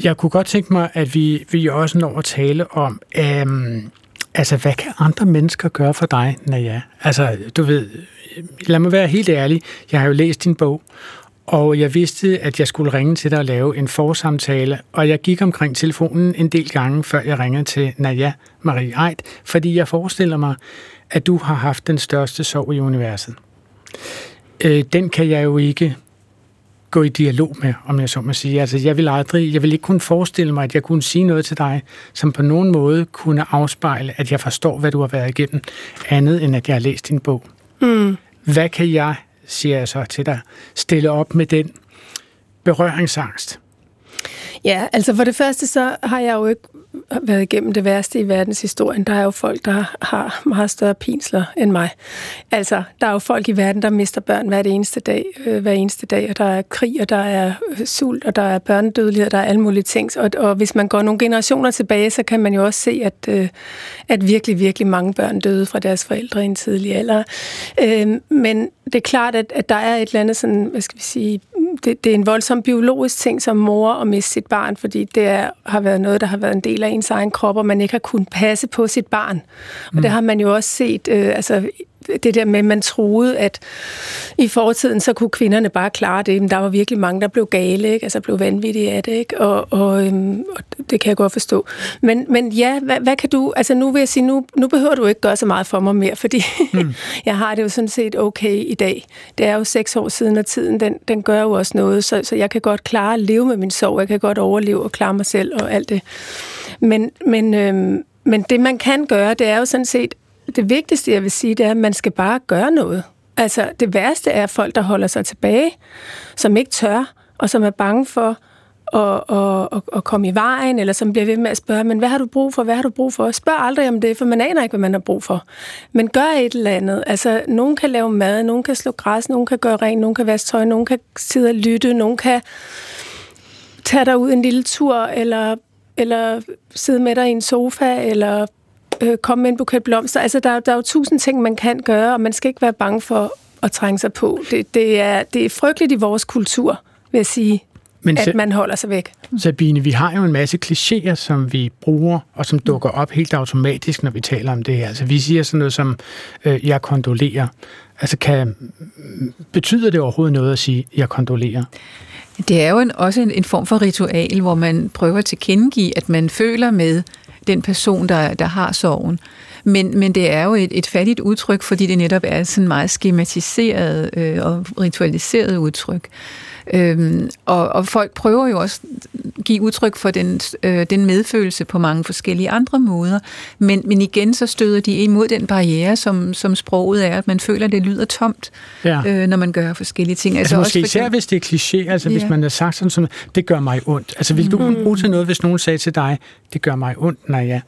[SPEAKER 3] Jeg kunne godt tænke mig, at vi, vi også når at tale om, øhm, altså hvad kan andre mennesker gøre for dig, Naja? Altså, du ved, lad mig være helt ærlig, jeg har jo læst din bog, og jeg vidste, at jeg skulle ringe til dig og lave en forsamtale, og jeg gik omkring telefonen en del gange, før jeg ringede til Naja Marie Eid, fordi jeg forestiller mig, at du har haft den største sorg i universet. Øh, den kan jeg jo ikke gå i dialog med, om jeg så må sige. Altså, jeg vil aldrig, jeg vil ikke kunne forestille mig, at jeg kunne sige noget til dig, som på nogen måde kunne afspejle, at jeg forstår, hvad du har været igennem, andet end at jeg har læst din bog.
[SPEAKER 4] Mm.
[SPEAKER 3] Hvad kan jeg siger jeg så til dig, stille op med den berøringsangst?
[SPEAKER 4] Ja, altså for det første så har jeg jo ikke været igennem det værste i verdenshistorien. Der er jo folk, der har meget større pinsler end mig. Altså, der er jo folk i verden, der mister børn hver eneste dag, øh, hver eneste dag, og der er krig, og der er øh, sult, og der er børnedødelighed, der er alle mulige ting. Og, og hvis man går nogle generationer tilbage, så kan man jo også se, at, øh, at virkelig, virkelig mange børn døde fra deres forældre i en tidlig alder. Øh, men det er klart, at, at der er et eller andet sådan, hvad skal vi sige, det, det er en voldsom biologisk ting som mor at miste sit barn, fordi det er, har været noget, der har været en del af ens egen krop, og man ikke har kunnet passe på sit barn. Og mm. det har man jo også set, øh, altså det der med, at man troede, at i fortiden, så kunne kvinderne bare klare det. Men der var virkelig mange, der blev gale, ikke? altså blev vanvittige af det, ikke? Og, og, øhm, og det kan jeg godt forstå. Men, men ja, hvad, hvad kan du, altså nu vil jeg sige, nu, nu behøver du ikke gøre så meget for mig mere, fordi mm. (laughs) jeg har det jo sådan set okay i dag. Det er jo seks år siden, og tiden, den, den gør jo også noget, så, så jeg kan godt klare at leve med min sorg, jeg kan godt overleve og klare mig selv og alt det. Men, men, øhm, men det, man kan gøre, det er jo sådan set det vigtigste, jeg vil sige, det er, at man skal bare gøre noget. Altså, det værste er folk, der holder sig tilbage, som ikke tør, og som er bange for at, at, at, at komme i vejen, eller som bliver ved med at spørge, men hvad har du brug for, hvad har du brug for? Spørg aldrig om det, for man aner ikke, hvad man har brug for. Men gør et eller andet. Altså, nogen kan lave mad, nogen kan slå græs, nogen kan gøre rent, nogen kan vaske tøj, nogen kan sidde og lytte, nogen kan tage dig ud en lille tur, eller, eller sidde med dig i en sofa, eller øh, komme med en buket blomster. Altså, der, der er jo tusind ting, man kan gøre, og man skal ikke være bange for at trænge sig på. Det, det, er, det er frygteligt i vores kultur, vil jeg sige, Men at man holder sig væk.
[SPEAKER 3] Sabine, vi har jo en masse klichéer, som vi bruger, og som dukker op helt automatisk, når vi taler om det her. Altså, vi siger sådan noget som, øh, jeg kondolerer. Altså, kan, betyder det overhovedet noget at sige, jeg kondolerer?
[SPEAKER 6] Det er jo en, også en, en form for ritual, hvor man prøver at tilkendegive, at man føler med den person, der, der har sorgen. Men, men det er jo et, et fattigt udtryk, fordi det netop er sådan meget skematiseret øh, og ritualiseret udtryk. Øhm, og, og folk prøver jo også at give udtryk for den, øh, den medfølelse på mange forskellige andre måder, men, men igen så støder de imod den barriere, som, som sproget er, at man føler, at det lyder tomt, ja. øh, når man gør forskellige ting.
[SPEAKER 3] Altså, altså måske også især hvis det er kliché, altså ja. hvis man har sagt sådan, som, det gør mig ondt. Altså vil du mm. bruge til noget, hvis nogen sagde til dig, det gør mig ondt, nej ja?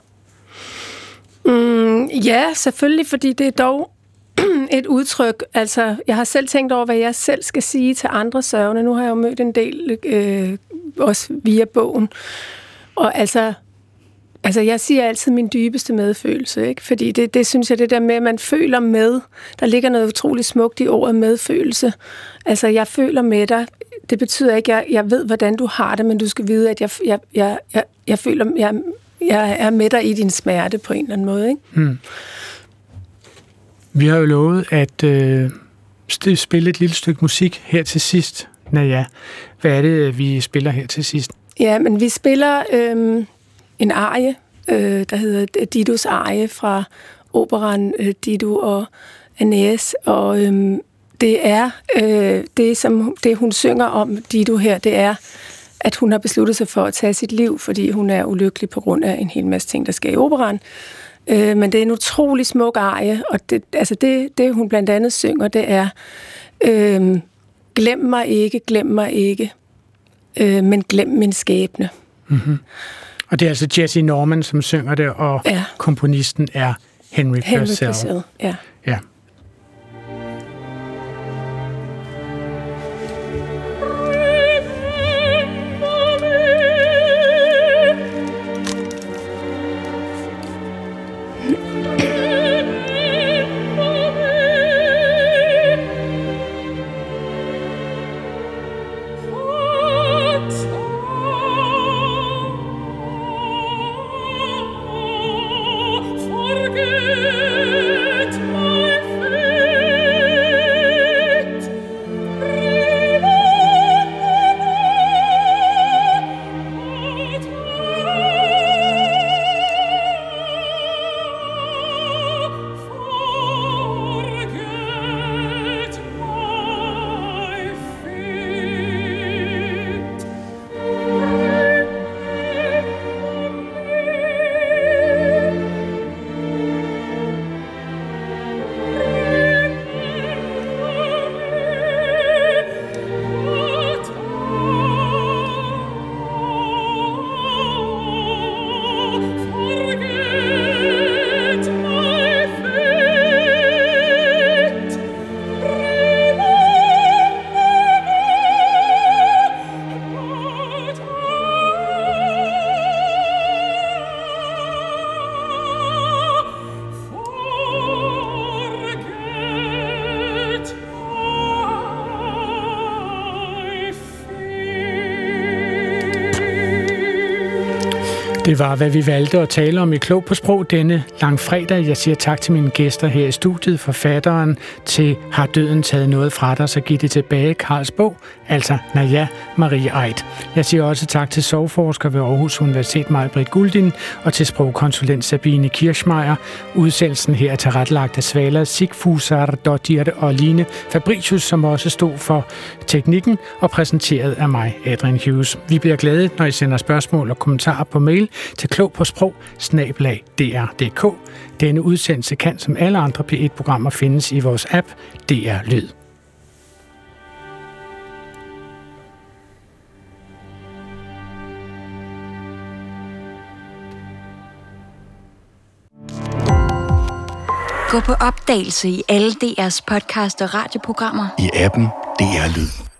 [SPEAKER 4] Mm, ja, selvfølgelig, fordi det er dog (clears throat) et udtryk. Altså, jeg har selv tænkt over, hvad jeg selv skal sige til andre sørgende. Nu har jeg jo mødt en del, øh, også via bogen. Og altså, altså, jeg siger altid min dybeste medfølelse, ikke? Fordi det, det synes jeg, det der med, at man føler med. Der ligger noget utroligt smukt i ordet medfølelse. Altså, jeg føler med dig. Det betyder ikke, at jeg, jeg ved, hvordan du har det, men du skal vide, at jeg, jeg, jeg, jeg, jeg føler, jeg, jeg er med dig i din smerte på en eller anden måde, ikke? Mm.
[SPEAKER 3] Vi har jo lovet at øh, spille et lille stykke musik her til sidst. Naja, hvad er det, øh, vi spiller her til sidst?
[SPEAKER 4] Ja, men vi spiller øh, en arie, øh, der hedder øh, Didos arie fra operan øh, Dido og Aeneas, og øh, det er øh, det, som det, hun synger om Dido her, det er, at hun har besluttet sig for at tage sit liv, fordi hun er ulykkelig på grund af en hel masse ting, der sker i operan. Øh, men det er en utrolig smuk arie, og det, altså det, det, hun blandt andet synger, det er, øh, glem mig ikke, glem mig ikke, øh, men glem min skæbne.
[SPEAKER 3] Mm-hmm. Og det er altså Jesse Norman, som synger det, og ja. komponisten er Henry, Henry Purcell. Purcell.
[SPEAKER 4] Ja.
[SPEAKER 3] ja. Det var, hvad vi valgte at tale om i Klog på Sprog denne lang fredag. Jeg siger tak til mine gæster her i studiet, forfatteren til Har døden taget noget fra dig, så giv det tilbage, Karls bog, altså Naja Marie Eid. Jeg siger også tak til sovforsker ved Aarhus Universitet, Majbrit Guldin, og til sprogkonsulent Sabine Kirschmeier. Udsendelsen her er tilrettelagt af Svala Sigfusar, Dottirte og Line Fabricius, som også stod for teknikken og præsenteret af mig, Adrian Hughes. Vi bliver glade, når I sender spørgsmål og kommentarer på mail til klog på sprog, dr.dk. Denne udsendelse kan som alle andre P1-programmer findes i vores app DR Lyd.
[SPEAKER 7] Gå på opdagelse i alle DR's podcast og radioprogrammer.
[SPEAKER 8] I appen DR Lyd.